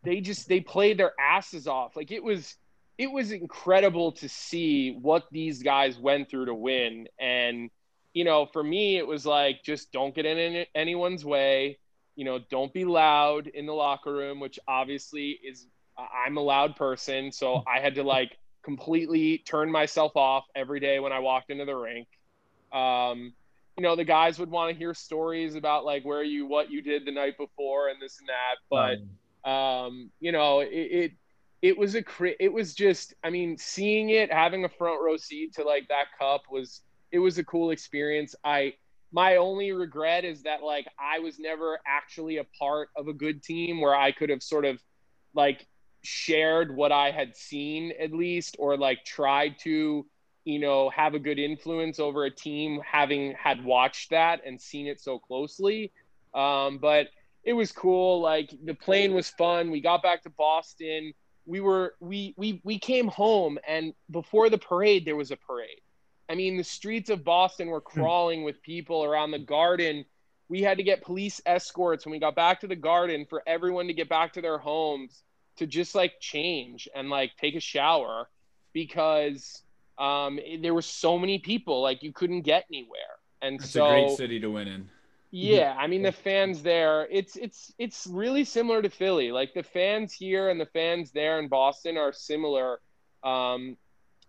they just they played their asses off. Like it was it was incredible to see what these guys went through to win. And, you know, for me, it was like just don't get in anyone's way. You know, don't be loud in the locker room, which obviously is I'm a loud person, so I had to like completely turn myself off every day when I walked into the rink. Um, you know, the guys would want to hear stories about like where you what you did the night before and this and that, but um, you know, it, it it was a it was just I mean, seeing it, having a front row seat to like that cup was it was a cool experience. I my only regret is that like I was never actually a part of a good team where I could have sort of like shared what I had seen at least, or like tried to, you know, have a good influence over a team having had watched that and seen it so closely. Um, but it was cool. Like the plane was fun. We got back to Boston. We were we we we came home and before the parade there was a parade. I mean, the streets of Boston were hmm. crawling with people around the garden. We had to get police escorts when we got back to the garden for everyone to get back to their homes to just like change and like take a shower because um, there were so many people like you couldn't get anywhere. And it's so a great city to win in. Yeah, I mean the [LAUGHS] fans there, it's it's it's really similar to Philly. Like the fans here and the fans there in Boston are similar um,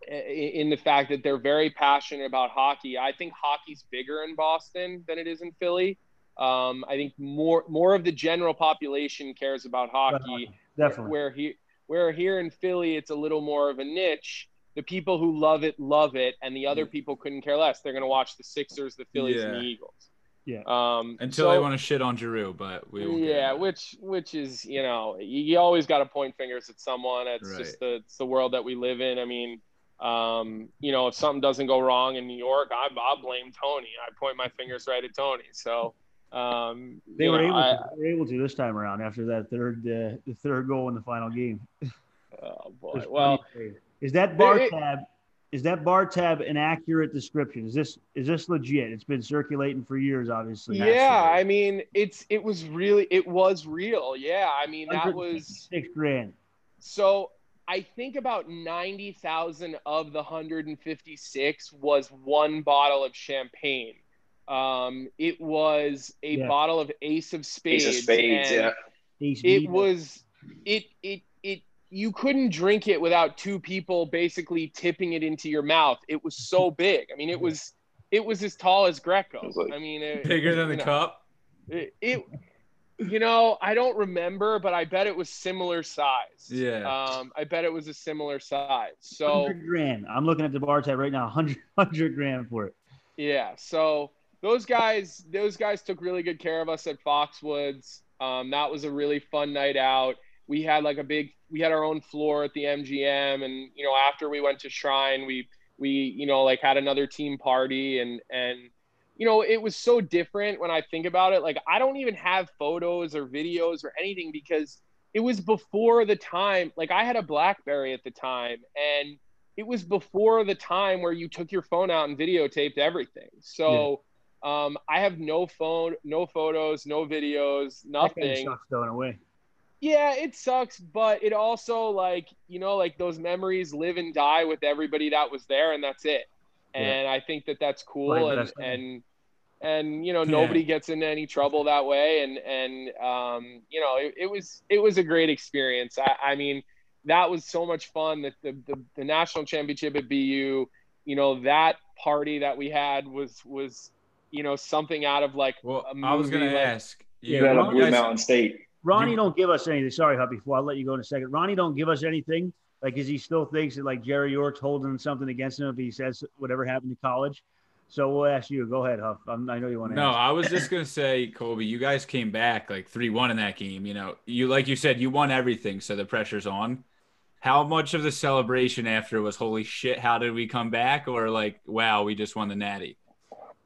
in the fact that they're very passionate about hockey. I think hockey's bigger in Boston than it is in Philly. Um, I think more more of the general population cares about hockey. Definitely. Where he where here in Philly it's a little more of a niche. The people who love it love it, and the other people couldn't care less. They're going to watch the Sixers, the Phillies, yeah. and the Eagles. Yeah. Um, Until so, they want to shit on Giroux, but we. Yeah, which which is you know you, you always got to point fingers at someone. It's right. just the it's the world that we live in. I mean, um, you know, if something doesn't go wrong in New York, I I blame Tony. I point my fingers right at Tony. So um, they were know, able. To, they were able to this time around after that third uh, the third goal in the final game. Oh [LAUGHS] boy! Well, is that bar it, tab? Is that bar tab an accurate description? Is this is this legit? It's been circulating for years, obviously. Yeah, I mean, it's it was really it was real. Yeah, I mean that was six grand. So I think about ninety thousand of the hundred and fifty six was one bottle of champagne. Um, it was a yeah. bottle of Ace of Spades. Ace of Spades, yeah. It was it it it you couldn't drink it without two people basically tipping it into your mouth. It was so [LAUGHS] big. I mean, it was it was as tall as Greco. Like I mean, it, bigger than the know, cup. It, it, you know, I don't remember, but I bet it was similar size. Yeah. Um, I bet it was a similar size. So 100 grand. I'm looking at the bar tab right now. 100, 100 grand for it. Yeah. So those guys, those guys took really good care of us at Foxwoods. Um, that was a really fun night out. We had like a big, we had our own floor at the MGM, and you know, after we went to Shrine, we we you know like had another team party, and and you know, it was so different when I think about it. Like, I don't even have photos or videos or anything because it was before the time. Like, I had a Blackberry at the time, and it was before the time where you took your phone out and videotaped everything. So. Um, I have no phone, no photos, no videos, nothing. That going away. Yeah, it sucks, but it also like you know like those memories live and die with everybody that was there, and that's it. And yeah. I think that that's cool, and and and you know nobody yeah. gets into any trouble that way, and and um, you know it, it was it was a great experience. I, I mean that was so much fun. That the, the the national championship at BU, you know that party that we had was was you know something out of like well i was gonna like, ask yeah, yeah Blue Mountain State. Ronnie don't give us anything. Sorry, Hub. Before I'll let you go in a second. Ronnie don't give us anything. Like, is he still thinks that like Jerry York's holding something against him if he says whatever happened to college? So we'll ask you. Go ahead, Huff. I'm, i know you want to. No, ask. I was just gonna say, Colby, you guys came back like three one in that game. You know, you like you said, you won everything, so the pressure's on. How much of the celebration after was holy shit? How did we come back? Or like, wow, we just won the Natty.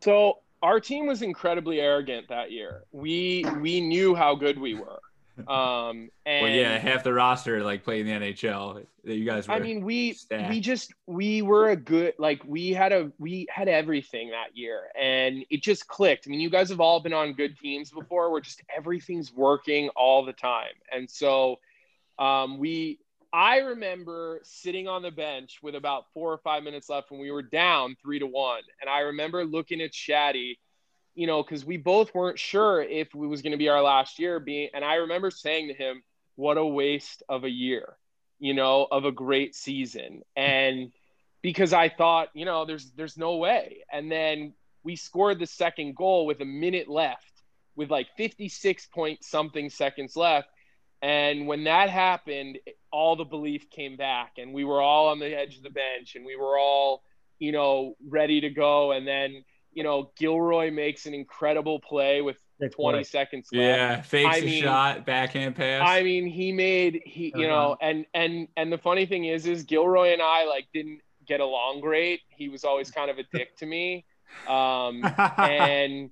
So our team was incredibly arrogant that year. We we knew how good we were. Um, and [LAUGHS] well, yeah, half the roster like played in the NHL. That you guys were. I mean, we stacked. we just we were a good like we had a we had everything that year, and it just clicked. I mean, you guys have all been on good teams before, where just everything's working all the time, and so um, we. I remember sitting on the bench with about four or five minutes left when we were down three to one, and I remember looking at Shaddy you know, because we both weren't sure if it was going to be our last year. Being, and I remember saying to him, "What a waste of a year, you know, of a great season." And because I thought, you know, there's there's no way. And then we scored the second goal with a minute left, with like 56 point something seconds left. And when that happened, all the belief came back, and we were all on the edge of the bench, and we were all, you know, ready to go. And then you know, Gilroy makes an incredible play with 20 seconds left. Yeah, fakes I mean, a shot, backhand pass. I mean, he made he, you uh-huh. know, and and and the funny thing is, is Gilroy and I like didn't get along great. He was always kind of a dick to me, um, [LAUGHS] and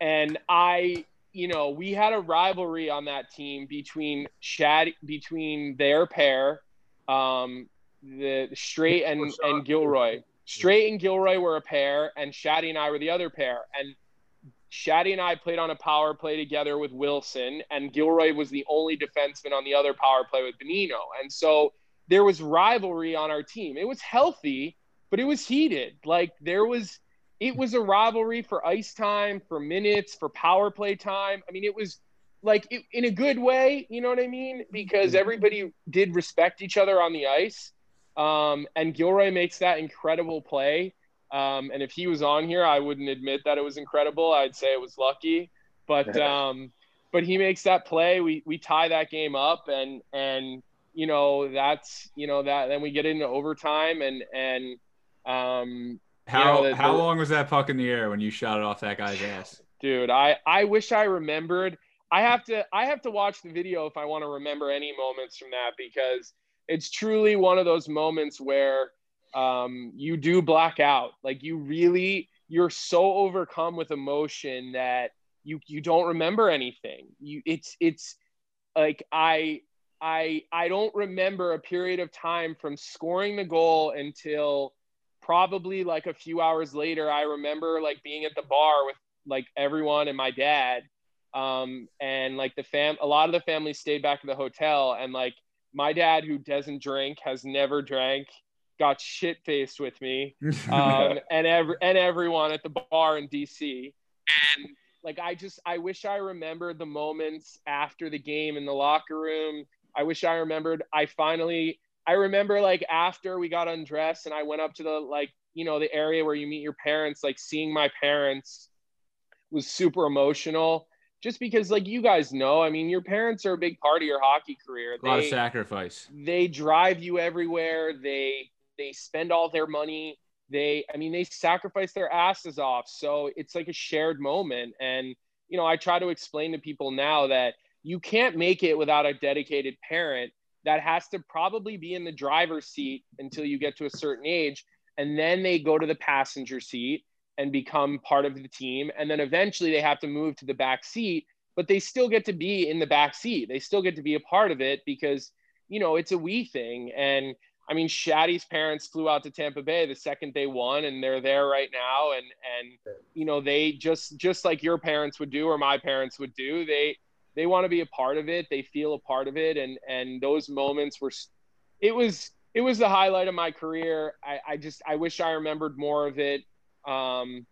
and I, you know, we had a rivalry on that team between Shad between their pair, um, the Strait and and Gilroy. Strait and Gilroy were a pair, and Shaddy and I were the other pair. And Shaddy and I played on a power play together with Wilson, and Gilroy was the only defenseman on the other power play with Bonino. And so there was rivalry on our team. It was healthy, but it was heated. Like there was, it was a rivalry for ice time, for minutes, for power play time. I mean, it was like it, in a good way, you know what I mean? Because everybody did respect each other on the ice. Um, and Gilroy makes that incredible play. Um, and if he was on here, I wouldn't admit that it was incredible. I'd say it was lucky. But [LAUGHS] um, but he makes that play. We we tie that game up, and and you know that's you know that then we get into overtime, and and um, how you know, the, how the, long was that puck in the air when you shot it off that guy's ass? Dude, I I wish I remembered. I have to I have to watch the video if I want to remember any moments from that because it's truly one of those moments where um, you do black out. Like you really, you're so overcome with emotion that you you don't remember anything. You it's it's like I I I don't remember a period of time from scoring the goal until probably like a few hours later. I remember like being at the bar with like everyone and my dad. Um, and like the fam, a lot of the family stayed back at the hotel, and like my dad, who doesn't drink, has never drank, got shit faced with me, [LAUGHS] um, and every and everyone at the bar in DC, and like I just I wish I remembered the moments after the game in the locker room. I wish I remembered. I finally I remember like after we got undressed and I went up to the like you know the area where you meet your parents. Like seeing my parents was super emotional just because like you guys know i mean your parents are a big part of your hockey career. A lot of sacrifice. they drive you everywhere. They they spend all their money. They i mean they sacrifice their asses off. So it's like a shared moment. And you know i try to explain to people now that you can't make it without a dedicated parent that has to probably be in the driver's seat until you get to a certain age and then they go to the passenger seat and become part of the team. And then eventually they have to move to the back seat, but they still get to be in the back seat. They still get to be a part of it because, you know, it's a we thing. And I mean, Shaddy's parents flew out to Tampa Bay the second they won, and they're there right now. And and you know, they just just like your parents would do or my parents would do. They they want to be a part of it. They feel a part of it, and and those moments were, it was it was the highlight of my career. I, I just I wish I remembered more of it. Um,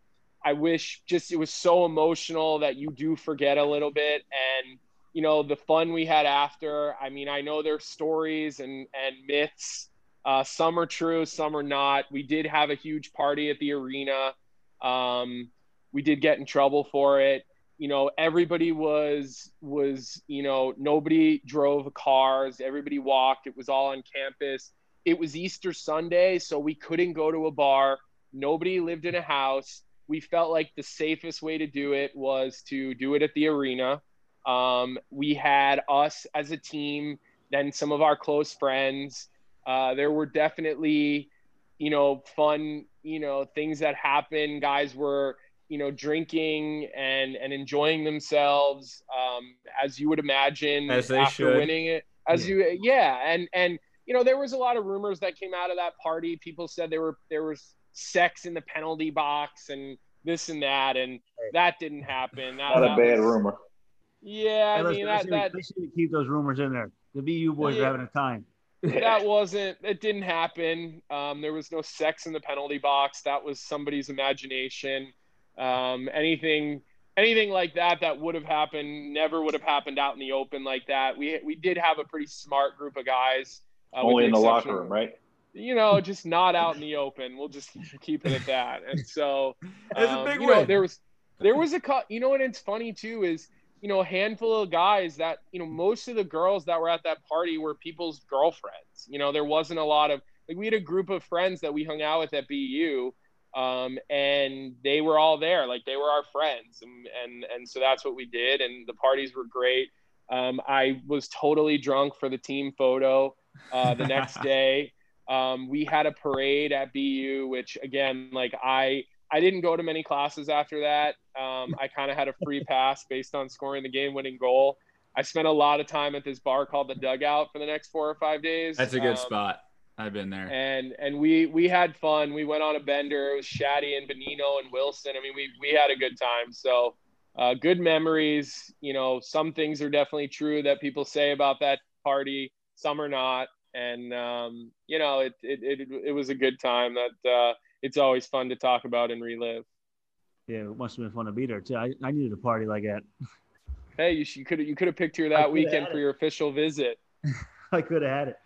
I wish just it was so emotional that you do forget a little bit and you know the fun we had after. I mean, I know there's stories and and myths. Uh, some are true, some are not. We did have a huge party at the arena. Um, we did get in trouble for it. You know, everybody was was you know nobody drove cars. Everybody walked. It was all on campus. It was Easter Sunday, so we couldn't go to a bar Nobody lived in a house. we felt like the safest way to do it was to do it at the arena. Um, we had us as a team, then some of our close friends. Uh, there were definitely, you know, fun, you know, things that happened. Guys were, you know, drinking and and enjoying themselves, um, as you would imagine, as they after should. winning it. As yeah. you, yeah, and and you know, there was a lot of rumors that came out of that party. People said there were there was sex in the penalty box and this and that, and that didn't happen. That, Not that a bad was, rumor. Yeah, I Hey, mean listen, that they that should keep those rumors in there. The BU boys are having a time. that wasn't it didn't happen um, there was no sex in the penalty box that was somebody's imagination um, anything anything like that that would have happened never would have happened out in the open like that. We we did have a pretty smart group of guys uh, with Only in the locker room, right? you know just not out in the open. We'll just keep it at that. And so [LAUGHS] It's a um, big you know, there was there was a cut you know what it's funny too is you know a handful of guys that you know most of the girls that were at that party were people's girlfriends. You know there wasn't a lot of like we had a group of friends that we hung out with at bu um, and they were all there like they were our friends and and, and so that's what we did and the parties were great um, i was totally drunk for the team photo uh, the next [LAUGHS] day um, we had a parade at bu which again like i I didn't go to many classes after that. Um, I kind of had a free [LAUGHS] pass based on scoring the game winning goal. I spent a lot of time at this bar called the Dugout for the next four or five days. That's a good Um, spot. I've been there. And and we we had fun. We went on a bender. It was Shaddy and Bonino and Wilson. I mean, we we had a good time. So uh, good memories. You know, some things are definitely true that people say about that party. Some are not. And um, you know, it, it it it was a good time. That uh, it's always fun to talk about and relive. Yeah, it must have been fun to be there too. I, I needed a party like that. Hey, you, you could you could have picked here that weekend for it. your official visit. [LAUGHS] I could have had it.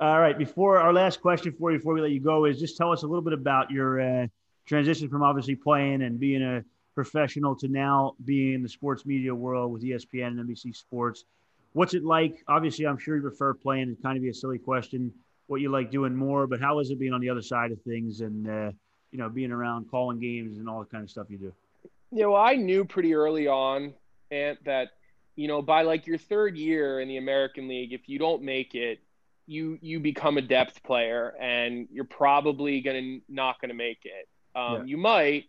All right. Before our last question for you, before we let you go, is just tell us a little bit about your uh, transition from obviously playing and being a professional to now being in the sports media world with ESPN and NBC Sports. What's it like? Obviously, I'm sure you prefer playing. It kind of be a silly question. What you like doing more, but how is it being on the other side of things and uh, you know being around calling games and all the kind of stuff you do? Yeah, well, I knew pretty early on, Ant, that you know by like your third year in the American League, if you don't make it, you you become a depth player, and you're probably gonna not gonna make it. Um, Yeah. You might,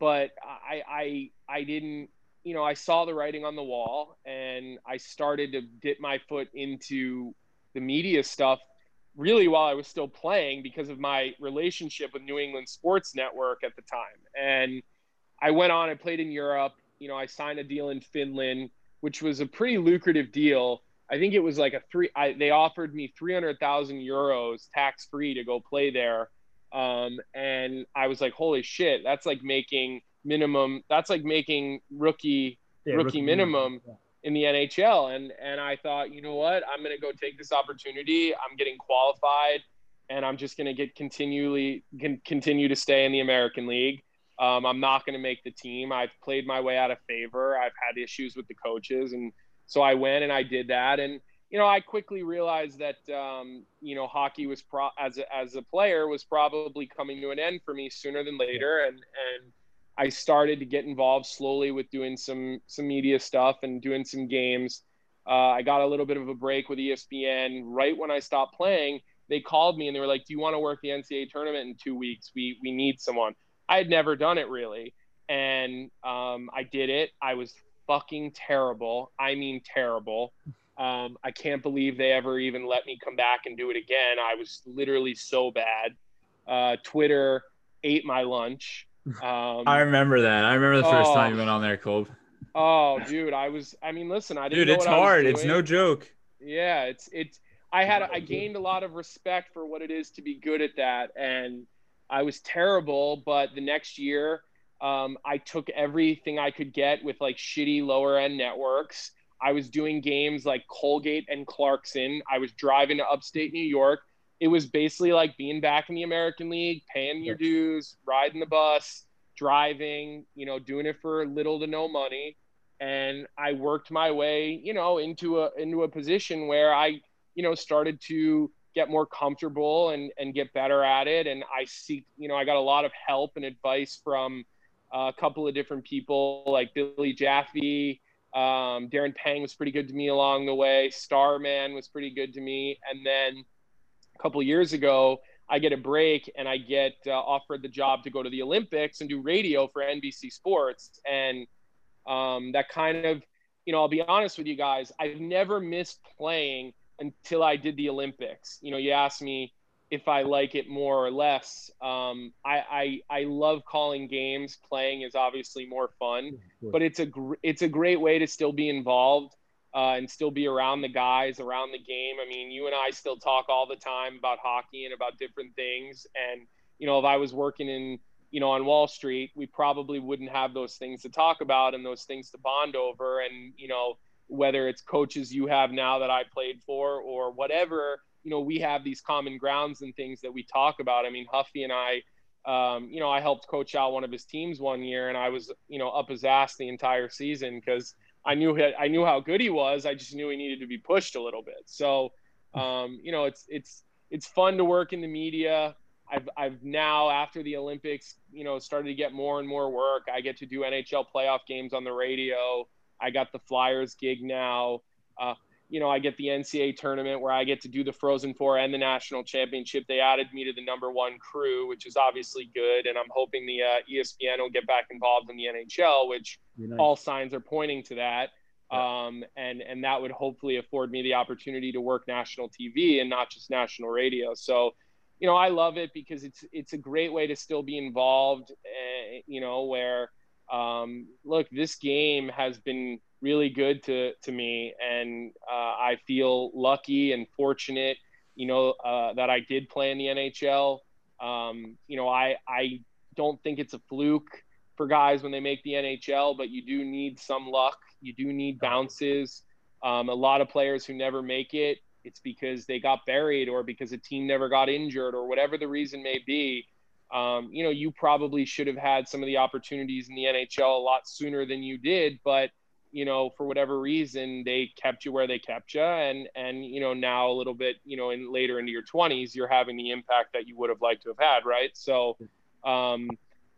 but I I I didn't. You know, I saw the writing on the wall, and I started to dip my foot into the media stuff really while I was still playing because of my relationship with New England Sports Network at the time. And I went on I played in Europe. You know, I signed a deal in Finland, which was a pretty lucrative deal. I think it was like a three. I, they offered me three hundred thousand euros tax free to go play there, um, and I was like, "Holy shit! That's like making minimum. That's like making rookie Yeah, Rookie minimum. Yeah. in the NHL. And and I thought, you know what, I'm gonna go take this opportunity. I'm getting qualified, and I'm just gonna get continually can continue to stay in the American League. Um, I'm not gonna make the team. I've played my way out of favor. I've had issues with the coaches, and so I went and I did that. And you know, I quickly realized that um, you know hockey was pro as a, as a player was probably coming to an end for me sooner than later, and and I started to get involved slowly with doing some some media stuff and doing some games. Uh, I got a little bit of a break with ESPN right when I stopped playing. They called me and they were like, "Do you want to work the NCAA tournament in two weeks? We we need someone." I had never done it really, and um, I did it. I was fucking terrible. I mean terrible. Um, I can't believe they ever even let me come back and do it again. I was literally so bad. Uh, Twitter ate my lunch. [LAUGHS] Um, I remember that. I remember the first Oh. time you went on there, Colb. Oh, dude, I was. I mean, listen, I didn't. Dude, know it's what I was hard. It's no joke. Yeah, it's it's. I had I [LAUGHS] gained a lot of respect for what it is to be good at that, and I was terrible. But the next year, um, I took everything I could get with like shitty lower end networks. I was doing games like Colgate and Clarkson. I was driving to upstate New York. It was basically like being back in the American League, paying your dues, riding the bus, driving, you know, doing it for little to no money and I worked my way, you know, into a into a position where I, you know, started to get more comfortable and and get better at it. And I seek, you know, I got a lot of help and advice from a couple of different people like Billy Jaffe. Um, Darren Pang was pretty good to me along the way. Starman was pretty good to me. And then a couple years ago, I get a break and I get uh, offered the job to go to the Olympics and do radio for NBC Sports. And um, that kind of, you know, I'll be honest with you guys, I've never missed playing until I did the Olympics. You know, you asked me, if I like it more or less. Um, I, I I love calling games. Playing is obviously more fun, but it's a gr- it's a great way to still be involved uh, and still be around the guys, around the game. I mean, you and I still talk all the time about hockey and about different things. And you know, if I was working in you know on Wall Street, we probably wouldn't have those things to talk about and those things to bond over. And you know, whether it's coaches you have now that I played for or whatever you know, we have these common grounds and things that we talk about. I mean, Huffy and I, um, you know, I helped coach out one of his teams one year, and I was, you know, up his ass the entire season because I knew I knew how good he was. I just knew he needed to be pushed a little bit. So, um, you know, it's it's it's fun to work in the media. I've I've now after the Olympics, you know, started to get more and more work. I get to do NHL playoff games on the radio. I got the Flyers gig now. Uh, you know, I get the NCAA tournament where I get to do the Frozen Four and the national championship. They added me to the number one crew, which is obviously good. And I'm hoping the uh, ESPN will get back involved in the NHL, which nice. all signs are pointing to that. Yeah. Um, and and that would hopefully afford me the opportunity to work national TV and not just national radio. So, you know, I love it because it's it's a great way to still be involved. Uh, you know, where um, look, this game has been really good to to me, and uh, I feel lucky and fortunate, you know, uh, that I did play in the NHL. Um, you know, I I don't think it's a fluke for guys when they make the NHL, but you do need some luck. You do need bounces. Um, a lot of players who never make it, it's because they got buried or because a team never got injured or whatever the reason may be. Um, you know, you probably should have had some of the opportunities in the NHL a lot sooner than you did, but you know, for whatever reason, they kept you where they kept you, and and you know now a little bit, you know, in later into your 20s, you're having the impact that you would have liked to have had, right? So, um,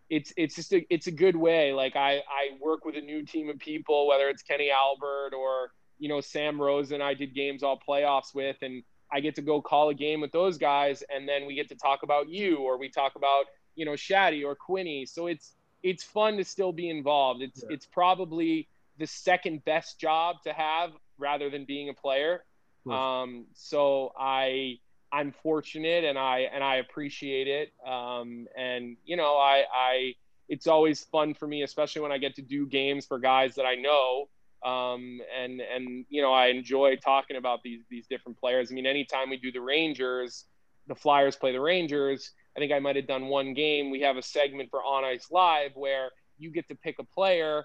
it's it's just a it's a good way. Like I I work with a new team of people, whether it's Kenny Albert or you know Sam Rosen, I did games all playoffs with, and I get to go call a game with those guys, and then we get to talk about you, or we talk about you know Shaddy or Quinny. So it's it's fun to still be involved. It's yeah. it's probably the second best job to have rather than being a player. Um, so I I'm fortunate and I and I appreciate it. Um, and you know I I it's always fun for me, especially when I get to do games for guys that I know. Um, and and you know I enjoy talking about these these different players. I mean, anytime we do the Rangers, the Flyers play the Rangers. I think I might have done one game. We have a segment for On Ice Live where you get to pick a player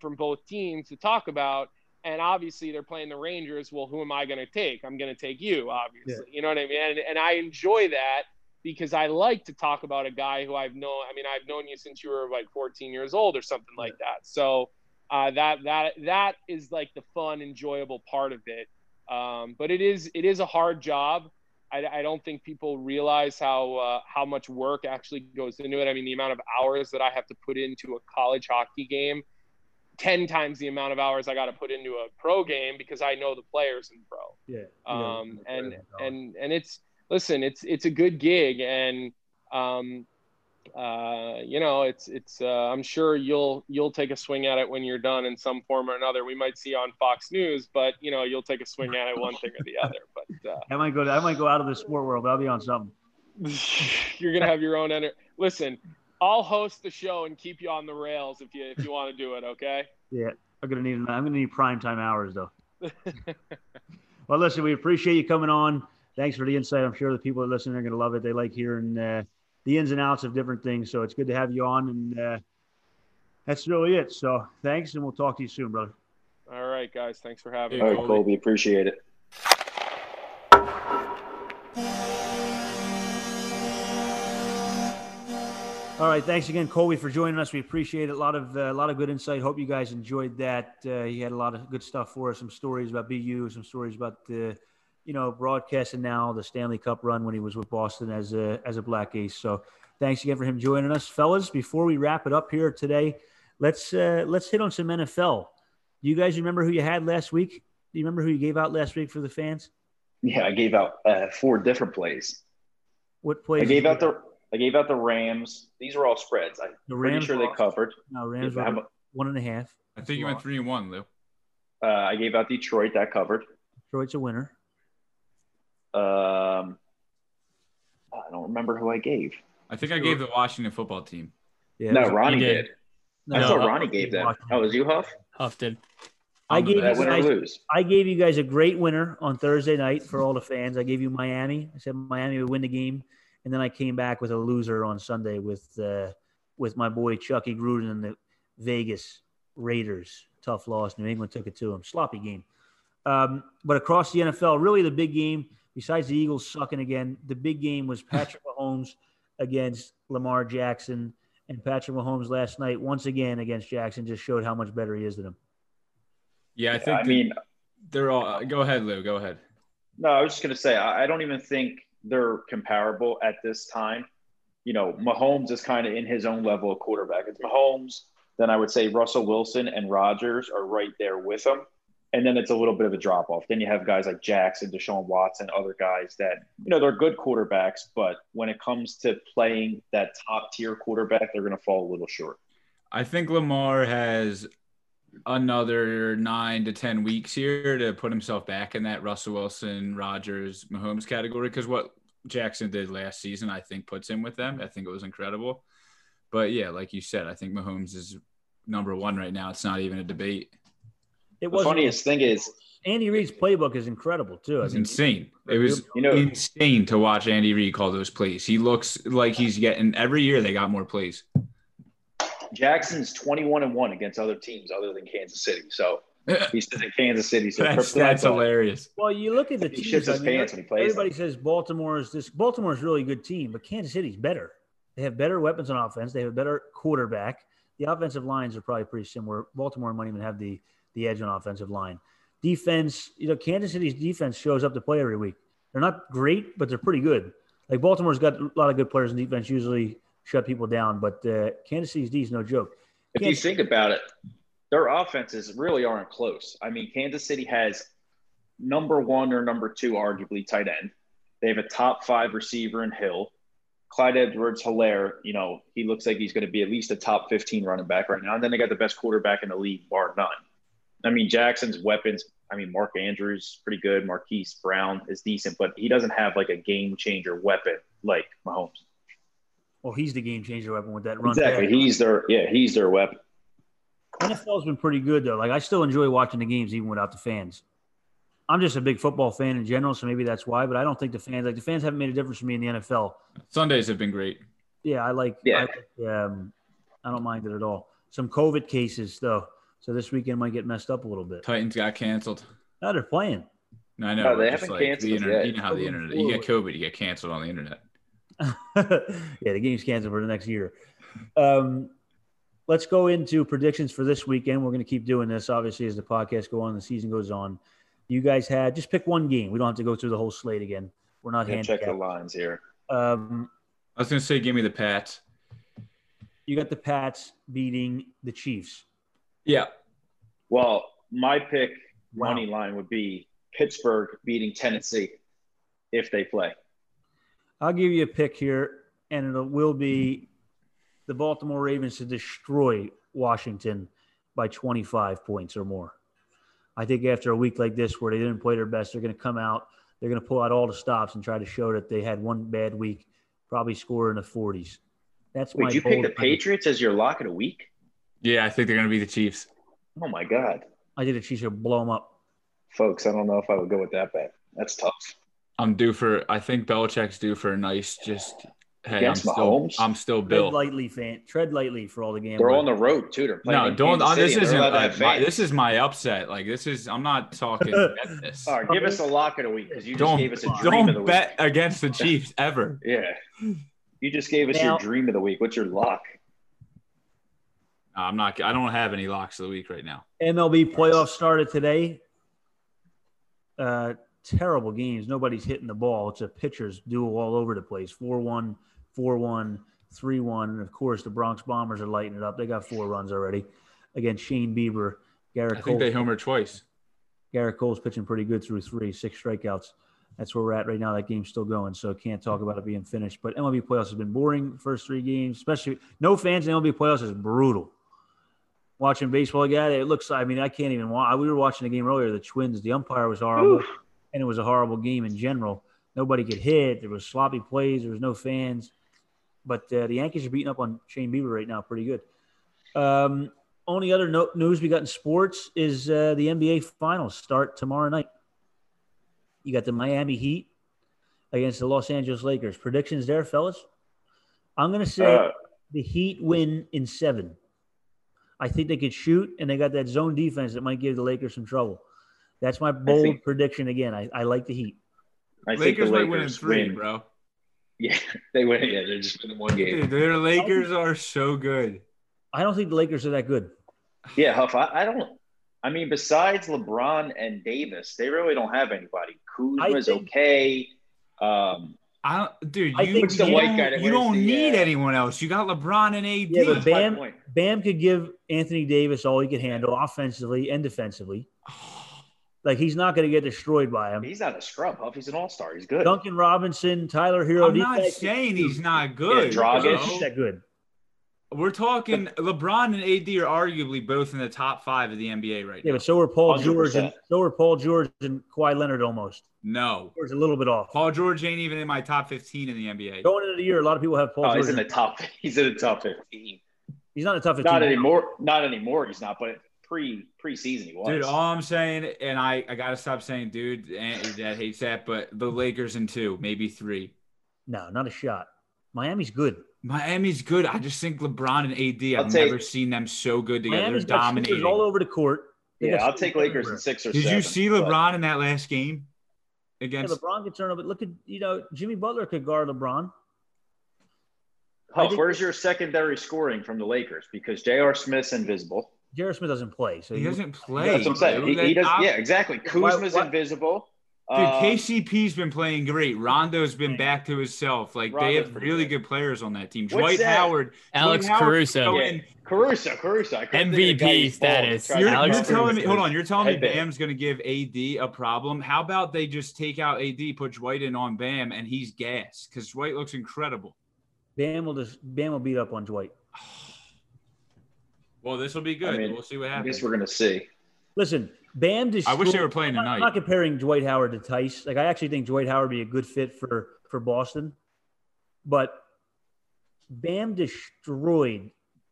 from both teams to talk about. And obviously, they're playing the Rangers. Well, who am I going to take? I'm going to take you, obviously. Yeah. You know what I mean? And, and I enjoy that because I like to talk about a guy who I've known. I mean, I've known you since you were like 14 years old or something like that. So uh, that that that is like the fun, enjoyable part of it. Um, but it is it is a hard job. I, I don't think people realize how uh, how much work actually goes into it. I mean, the amount of hours that I have to put into a college hockey game 10 times the amount of hours I got to put into a pro game because I know the players in pro. Yeah. Um, and, and, and it's, listen, it's, it's a good gig and, um, uh, you know, it's, it's, uh, I'm sure you'll, you'll take a swing at it when you're done in some form or another. We might see on Fox news, but you know, you'll take a swing at it one thing or the [LAUGHS] other, but, uh, I might go, to, I might go out of the sport world, I'll be on something. [LAUGHS] you're going to have your own, enter- listen, I'll host the show and keep you on the rails if you if you want to do it. Okay. Yeah, I'm gonna need I'm gonna need prime time hours though. [LAUGHS] well, listen, we appreciate you coming on. Thanks for the insight. I'm sure the people that listen are gonna love it. They like hearing uh, the ins and outs of different things. So it's good to have you on, and uh, that's really it. So thanks, and we'll talk to you soon, brother. All right, guys. Thanks for having me. All right, Colby. Appreciate it. All right, thanks again, Colby, for joining us. We appreciate it. A lot of uh, a lot of good insight. Hope you guys enjoyed that. Uh, he had a lot of good stuff for us. Some stories about BU, some stories about the, you know, broadcasting now the Stanley Cup run when he was with Boston as a as a Black Ace. So Thanks again for him joining us, fellas. Before we wrap it up here today, let's uh, let's hit on some NFL. Do you guys remember who you had last week? Do you remember who you gave out last week for the fans? Yeah, I gave out uh, four different plays. What plays? I gave out the I gave out the Rams. These were all spreads. I'm The pretty Rams sure they covered. no Rams How were one and a half. I think you went three and one, Lou. Uh, I gave out Detroit. That covered. Detroit's a winner. Um, I don't remember who I gave. I think I gave the Washington football team. Yeah, no, Ronnie did. did. no, I No, thought Ronnie gave that. Washington. Oh, was you, Huff? Huff did. I gave you guys. I gave you guys a great winner on Thursday night for all the fans. I gave you Miami. I said Miami would win the game, and then I came back with a loser on Sunday with uh, with my boy Chucky Gruden and the Vegas Raiders. Tough loss. New England took it to them. Sloppy game. Um, but across the NFL, really the big game, besides the Eagles sucking again, the big game was Patrick Mahomes against Lamar Jackson. And Patrick Mahomes last night, once again against Jackson, just showed how much better he is than him. Yeah, I think I that mean, they're all. Go ahead, Lou. Go ahead. no, I was just gonna say I, I don't even think they're comparable at this time. You know, Mahomes is kind of in his own level of quarterback. It's Mahomes. Then I would say Russell Wilson and Rodgers are right there with him. And then it's a little bit of a drop off. Then you have guys like Jackson, Deshaun Watson, other guys that, you know, they're good quarterbacks, but when it comes to playing that top tier quarterback, they're going to fall a little short. I think Lamar has another nine to ten weeks here to put himself back in that Russell Wilson, Rodgers, Mahomes category. Because what Jackson did last season, I think, puts him with them. I think it was incredible. But yeah, like you said, I think Mahomes is number one right now. It's not even a debate. It was The was funniest thing is, Andy Reid's playbook is incredible too. It I was mean, insane. It was you know, insane to watch Andy Reid call those plays. He looks like he's getting every year they got more plays. Jackson's 21 and 1 against other teams other than Kansas City. So [LAUGHS] he's in Kansas City. So That's, that's hilarious. Well, you look at the He teams. shits I mean, pants when he plays everybody says Baltimore is this. Baltimore is really good team, but Kansas City's better. They have better weapons on offense. They have a better quarterback. The offensive lines are probably pretty similar. Baltimore might even have the the edge on offensive line. Defense, you know, Kansas City's defense shows up to play every week. They're not great, but they're pretty good. Like Baltimore's got a lot of good players in defense. Usually shut people down, but uh, Kansas City's D is no joke. If you think about it, their offenses really aren't close. I mean, Kansas City has number one or number two, arguably, tight end. They have a top five receiver in Hill. Clyde Edwards Helaire, you know, he looks like he's going to be at least a top 15 running back right now. And then they got the best quarterback in the league, bar none. I mean, Jackson's weapons, I mean, Mark Andrews, pretty good. Marquise Brown is decent, but he doesn't have like a game changer weapon like Mahomes. Well, he's the game changer weapon with that run. Exactly. pass. He's their, yeah, he's their weapon. NFL's been pretty good though. Like I still enjoy watching the games even without the fans. I'm just a big football fan in general, so maybe that's why. But I don't think the fans like the fans haven't made a difference for me in the NFL. Sundays have been great. Yeah, I like. Yeah. I, like, um, I don't mind it at all. Some COVID cases though, so this weekend might get messed up a little bit. Titans got canceled. Now they're playing. No, I know. No, they haven't like canceled the internet. yet. You know how the internet. You get COVID, you get canceled on the internet. [LAUGHS] yeah, the game's canceled for the next year. Um, let's go into predictions for this weekend. We're going to keep doing this, obviously, as the podcast go on, the season goes on. You guys had just pick one game. We don't have to go through the whole slate again. We're not Yeah, check the lines here. Um, I was gonna say, give me the Pats. you got the Pats beating the Chiefs. Yeah, Well, my pick Wow. money line would be Pittsburgh beating Tennessee if they play. I'll give you a pick here, and it will be the Baltimore Ravens to destroy Washington by 25 points or more. I think after a week like this where they didn't play their best, they're going to come out, they're going to pull out all the stops and try to show that they had one bad week, probably score in the 40s. That's my Wait, you pick the Patriots as your lock of the week? yeah. I think they're gonna be the Chiefs. Oh my God. I did a Chiefs to blow them up. Folks, I don't know if I would go with that bet. That's tough. I'm due for. I think Belichick's due for a nice. Just hey, Against I'm still. Mahomes? I'm still Tread lightly, fan. Tread lightly for all the gamblers. They're on the road too. They're playing No, don't. Uh, this isn't. they're allowed to Like, my, this is my upset. Like this is. I'm not talking [LAUGHS] bet this. All right, give us a lock of the week because you just Don't gave us a dream of the don't week. bet against the [LAUGHS] Chiefs ever. Yeah. You just gave us Now- your dream of the week. What's your lock? I'm not. I don't have any locks of the week right now. MLB playoffs started today. Uh, terrible games. Nobody's hitting the ball. It's a pitcher's duel all over the place. 4 1, 4 1, 3 1. And of course, the Bronx Bombers are lighting it up. They got four runs already against Shane Bieber. Gerrit I Cole. think they homer twice. Gerrit Cole's pitching pretty good through three, six strikeouts. That's where we're at right now. That game's still going, so can't talk about it being finished. But MLB playoffs has been boring first three games, especially no fans in MLB playoffs is brutal. Watching baseball, yeah, it looks. I mean, I can't even watch. We were watching the game earlier. The Twins, the umpire was horrible, Oof. And it was a horrible game in general. Nobody could hit. There was sloppy plays. There was no fans. But uh, the Yankees are beating up on Shane Bieber right now, pretty good. Um, only other no- news we got in sports is uh, the NBA Finals start tomorrow night. You got the Miami Heat against the Los Angeles Lakers. Predictions there, fellas? I'm going to say Uh, the Heat win in seven. I think they could shoot, and they got that zone defense that might give the Lakers some trouble. That's my bold think- prediction again. I, I like the Heat. I think Lakers the might win in Lakers three, win. bro. Yeah, [LAUGHS] they win. Yeah, they're just winning one game. Dude, their Lakers are so good. I don't think the Lakers are that good. Yeah, Huff. I, I don't. I mean, besides LeBron and Davis, they really don't have anybody. Kuzma's think- okay. Um, I don't, dude. I You, think you white don't, guy you don't the, need uh, anyone else. You got LeBron and AD. Yeah, but Bam. Bam could give Anthony Davis all he could handle offensively and defensively. Like he's not going to get destroyed by him. he's not a scrub, Huff. He's an all star. He's good. Duncan Robinson, Tyler Herro. I'm not saying he's not good. Dragic. He's that good. We're talking LeBron and AD are arguably both in the top five of the NBA right Yeah, now. Yeah, but so are Paul George 100%. and so are Paul George and Kawhi Leonard almost. No, George a little bit off. Paul George ain't even in my top 15 in the NBA. Going into the year, a lot of people have Paul Oh, George. he's in the top. [LAUGHS] He's in the top fifteen. He's not a tough 15. Not anymore. Not anymore. He's not. But pre preseason he was. Dude, all I'm saying, and I, I gotta stop saying, dude, and that hates that, but the Lakers in two, maybe three. No, not a shot. Miami's good. Miami's good. I just think LeBron and AD. I'll I've take- never seen them so good together. Miami's They're dominating. all over the court. They yeah, I'll take Lakers everywhere. in six or Did seven. you see but- LeBron in that last game Yeah, against? LeBron can turn up. But look at you know Jimmy Butler could guard LeBron. I Huff, where's your secondary scoring from the Lakers? Because J.R. Smith's invisible. Jared Smith doesn't play, so he you- doesn't play. That's what I'm saying. He, he does. I- Yeah, exactly. Why- Kuzma's why- invisible. Dude, Uh, KCP's been playing great. Rondo's been back to himself. Like they have really good. good players on that team. What's Dwight that? Howard, Alex Dwight Howard Caruso. going- Yeah, Caruso, Caruso. I couldn't think of the MVP guy he's bald. status. You're, Alex you're telling me, hold on. You're telling me Bam's going to give AD a problem. How about they just take out AD, put Dwight in on Bam, and he's gas because Dwight looks incredible. Bam will just Bam will beat up on Dwight. Well, this will be good. I mean, we'll see what happens. I happens. guess we're gonna see. Listen, Bam just. I wish they were playing I'm I'm not comparing Dwight Howard to Theis. Like I actually think Dwight Howard would be a good fit for for Boston, but Bam destroyed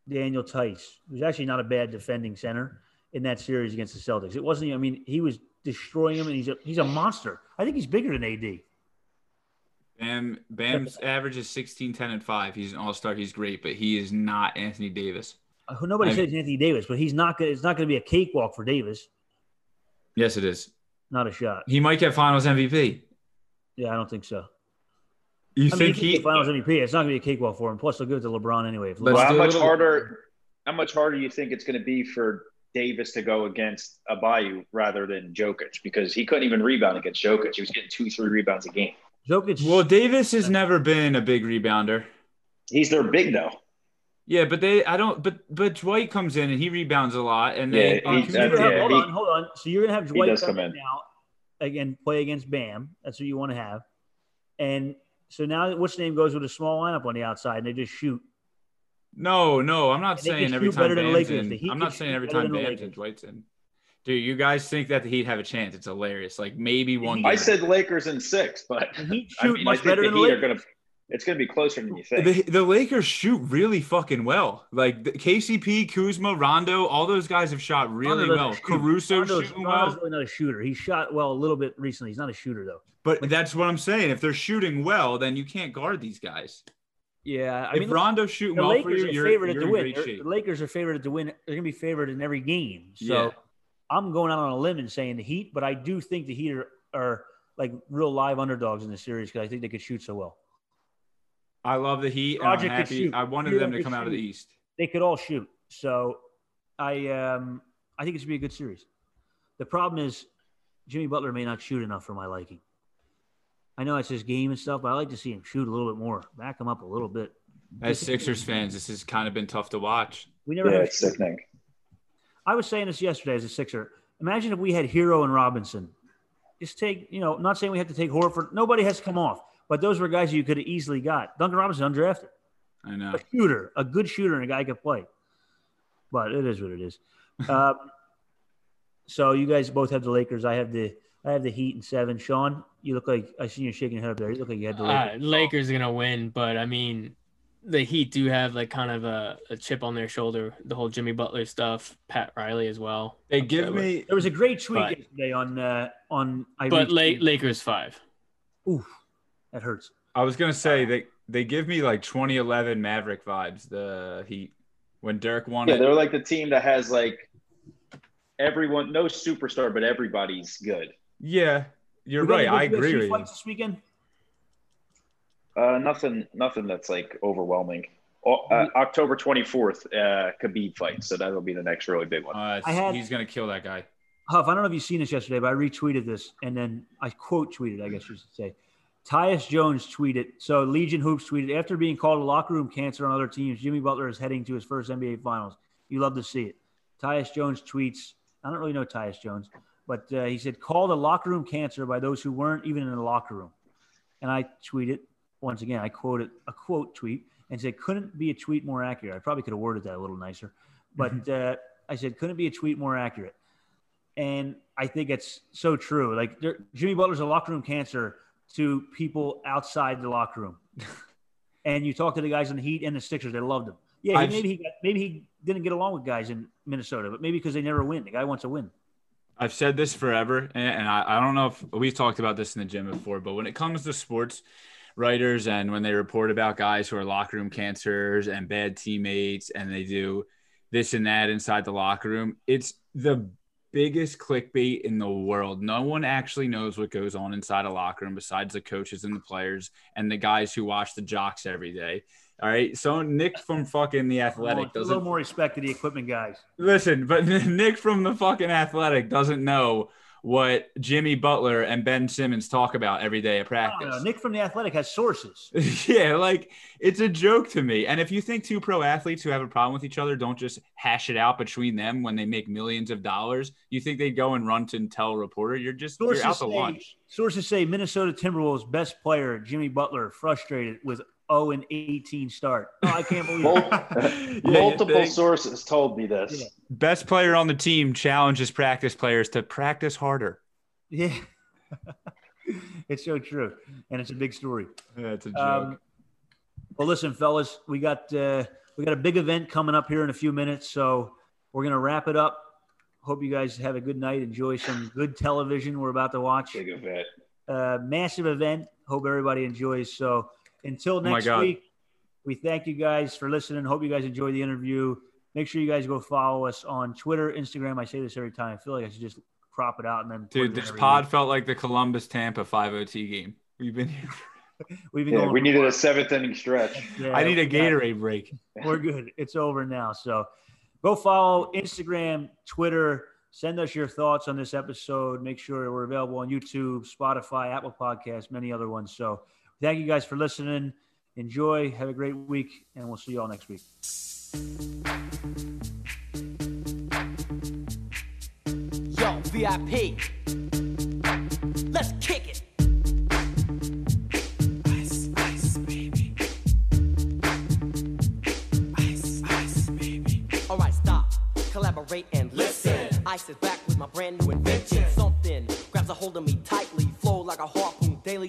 Daniel Theis, who's actually not a bad defending center in that series against the Celtics. It wasn't. I mean, he was destroying him, and he's a he's a monster. I think he's bigger than AD. Bam, Bam's average is 16, 10, and 5. He's an all star. He's great, but he is not Anthony Davis. Uh, Nobody I- says Anthony Davis, but he's not. Gonna, it's not going to be a cakewalk for Davis. Yes, it is. Not a shot. He might get finals MVP. Yeah, I don't think so. You I mean, think he, he? get Finals MVP. It's not going to be a cakewalk for him. Plus, they'll give it to LeBron anyway. If Let's Well, how much little- harder? How much harder do you think it's going to be for Davis to go against Adebayo rather than Jokic? Because he couldn't even rebound against Jokic. He was getting two, three rebounds a game. Jokic, Well, Davis has never been a big rebounder. He's their big though. Yeah, but they, I don't, but but Dwight comes in and he rebounds a lot, and Yeah, they, Uh, he- so so you're gonna yeah, have, hold he- on, hold on. So you're gonna have Dwight does come come in. out again, play against Bam. That's what you want to have. And so now, what's name goes with a small lineup on the outside, and they just shoot. no, no, I'm not And saying every time better than the Bam's in. I'm not saying every time than the Bam's in, Dwight's in. Dude, you guys think that the Heat have a chance? It's hilarious. Like maybe one. I game. said Lakers in six, but The Heat I shoot mean, I much think better the than the Heat are going to. It's going to be closer than you think. The, the Lakers shoot really fucking well. Like the, KCP, Kuzma, Rondo, all those guys have shot really Rondo well. shoot. Caruso Rondo's- shooting Rondo's well. really not a shooter. He shot well a little bit recently. He's not a shooter though. But that's what I'm saying. If they're shooting well, then you can't guard these guys. Yeah, I if mean, Rondo's shooting the well for Lakers you, are you're, favored you're to in win. great shape. The Lakers are favored to win. They're going to be favored in every game. So Yeah. I'm going out on a limb and saying the Heat, but I do think the Heat are, are like real live underdogs in the series because I think they could shoot so well. I love the Heat. And I'm happy. I wanted Herro them to could come out of the. East. They could all shoot. So I um I think it should be a good series. The problem is Jimmy Butler may not shoot enough for my liking. I know it's his game and stuff, but I like to see him shoot a little bit more, back him up a little bit. As Sixers fans, this has kind of been tough to watch. We never Yeah, had. it's sickening. I was saying this yesterday as a Sixer. Imagine if we had Herro and Robinson. Just take, you know, not saying we have to take Horford. Nobody has to come off, but those were guys you could have easily got. Duncan Robinson undrafted, I know. a shooter, a good shooter, and a guy could play. But it is what it is. [LAUGHS] um, so you guys both have the Lakers. I have the I have the Heat in seven. Sean, you look like I see you shaking your head up there. You look like you had the Uh, Lakers. Lakers are gonna win, but I mean, the Heat do have like kind of a, a chip on their shoulder. The whole Jimmy Butler stuff, Pat Riley as well. They I'm give sure. me There was a great tweet But- yesterday on uh, on. I but La- Lakers five. Oof, that hurts. I was gonna say they they give me like 2011 Maverick vibes. The Heat when Dirk won Yeah, it. they're like the team that has like everyone, no superstar, but everybody's good. Yeah, you're We right. any I agree with you. This weekend. Uh, nothing, nothing that's like overwhelming. Uh, October 24th, uh, Khabib fight, so that'll be the next really big one. Uh, I had- he's gonna kill that guy. Huff, I don't know if you've seen this yesterday, but I retweeted this and then I quote tweeted, I guess you should say. Tyus Jones tweeted, so Legion Hoops tweeted, after being called a locker room cancer on other teams, Jimmy Butler is heading to his first NBA Finals. You love to see it. Tyus Jones tweets, I don't really know Tyus Jones, but uh, he said, called a locker room cancer by those who weren't even in the locker room. And I tweeted, once again, I quoted a quote tweet and said, couldn't be a tweet more accurate. I probably could have worded that a little nicer, but uh, I said, couldn't be a tweet more accurate. And I think it's so true. Like Jimmy Butler's a locker room cancer to people outside the locker room. [LAUGHS] and you talk to the guys in the Heat and the Sixers, they loved him. Yeah, he, maybe he got, maybe he didn't get along with guys in Minnesota, but maybe because they never win. The guy wants to win. I've said this forever, and, and I, I don't know if we've talked about this in the gym before, but when it comes to sports writers and when they report about guys who are locker room cancers and bad teammates and they do this and that inside the locker room, it's the biggest clickbait in the world. No one actually knows what goes on inside a locker room besides the coaches and the players and the guys who watch the jocks every day. All right. So Nick from fucking the athletic a doesn't little more respect to the equipment guys. Listen, but [LAUGHS] Nick from the fucking Athletic doesn't know what Jimmy Butler and Ben Simmons talk about every day at oh, practice. don't know. Nick from the Athletic has sources. [LAUGHS] yeah, like it's a joke to me. And if you think two pro athletes who have a problem with each other don't just hash it out between them when they make millions of dollars, you think they go and run to and tell a reporter? You're just Sources you're out to say, lunch. sources say Minnesota Timberwolves best player Jimmy Butler frustrated with 0 and 18 start. Oh, I can't believe it. [LAUGHS] [LAUGHS] you Multiple sources told me this. Yeah. Best player on the team challenges practice players to practice harder. Yeah. [LAUGHS] it's so true. And it's a big story. Yeah, it's a joke. Um, well, listen, fellas, we got uh, we got a big event coming up here in a few minutes, so we're gonna wrap it up. Hope you guys have a good night. Enjoy some good television we're about to watch. Big event. Uh, massive event. Hope everybody enjoys. So until Oh next God. week, we thank you guys for listening. Hope you guys enjoy the interview. Make sure you guys go follow us on Twitter, Instagram. I say this every time. I feel like I should just crop it out and then Dude, this pod week. felt like the Columbus Tampa 5 OT game. We've been here. [LAUGHS] We've been Yeah, going we needed while. a seventh inning stretch. Yeah, I need a yeah. Gatorade break. [LAUGHS] We're good. It's over now. So go follow Instagram, Twitter. Send us your thoughts on this episode. Make sure we're available on YouTube, Spotify, Apple Podcasts, many other ones. So thank you guys for listening. Enjoy. Have a great week, and we'll see you all next week. Yo, VIP. Let's kick it. Ice, ice, baby. Ice, ice, baby. All right, stop. Collaborate and listen. Ice is back with my brand new invention. Something grabs a hold of me tightly. Flow like a harpoon daily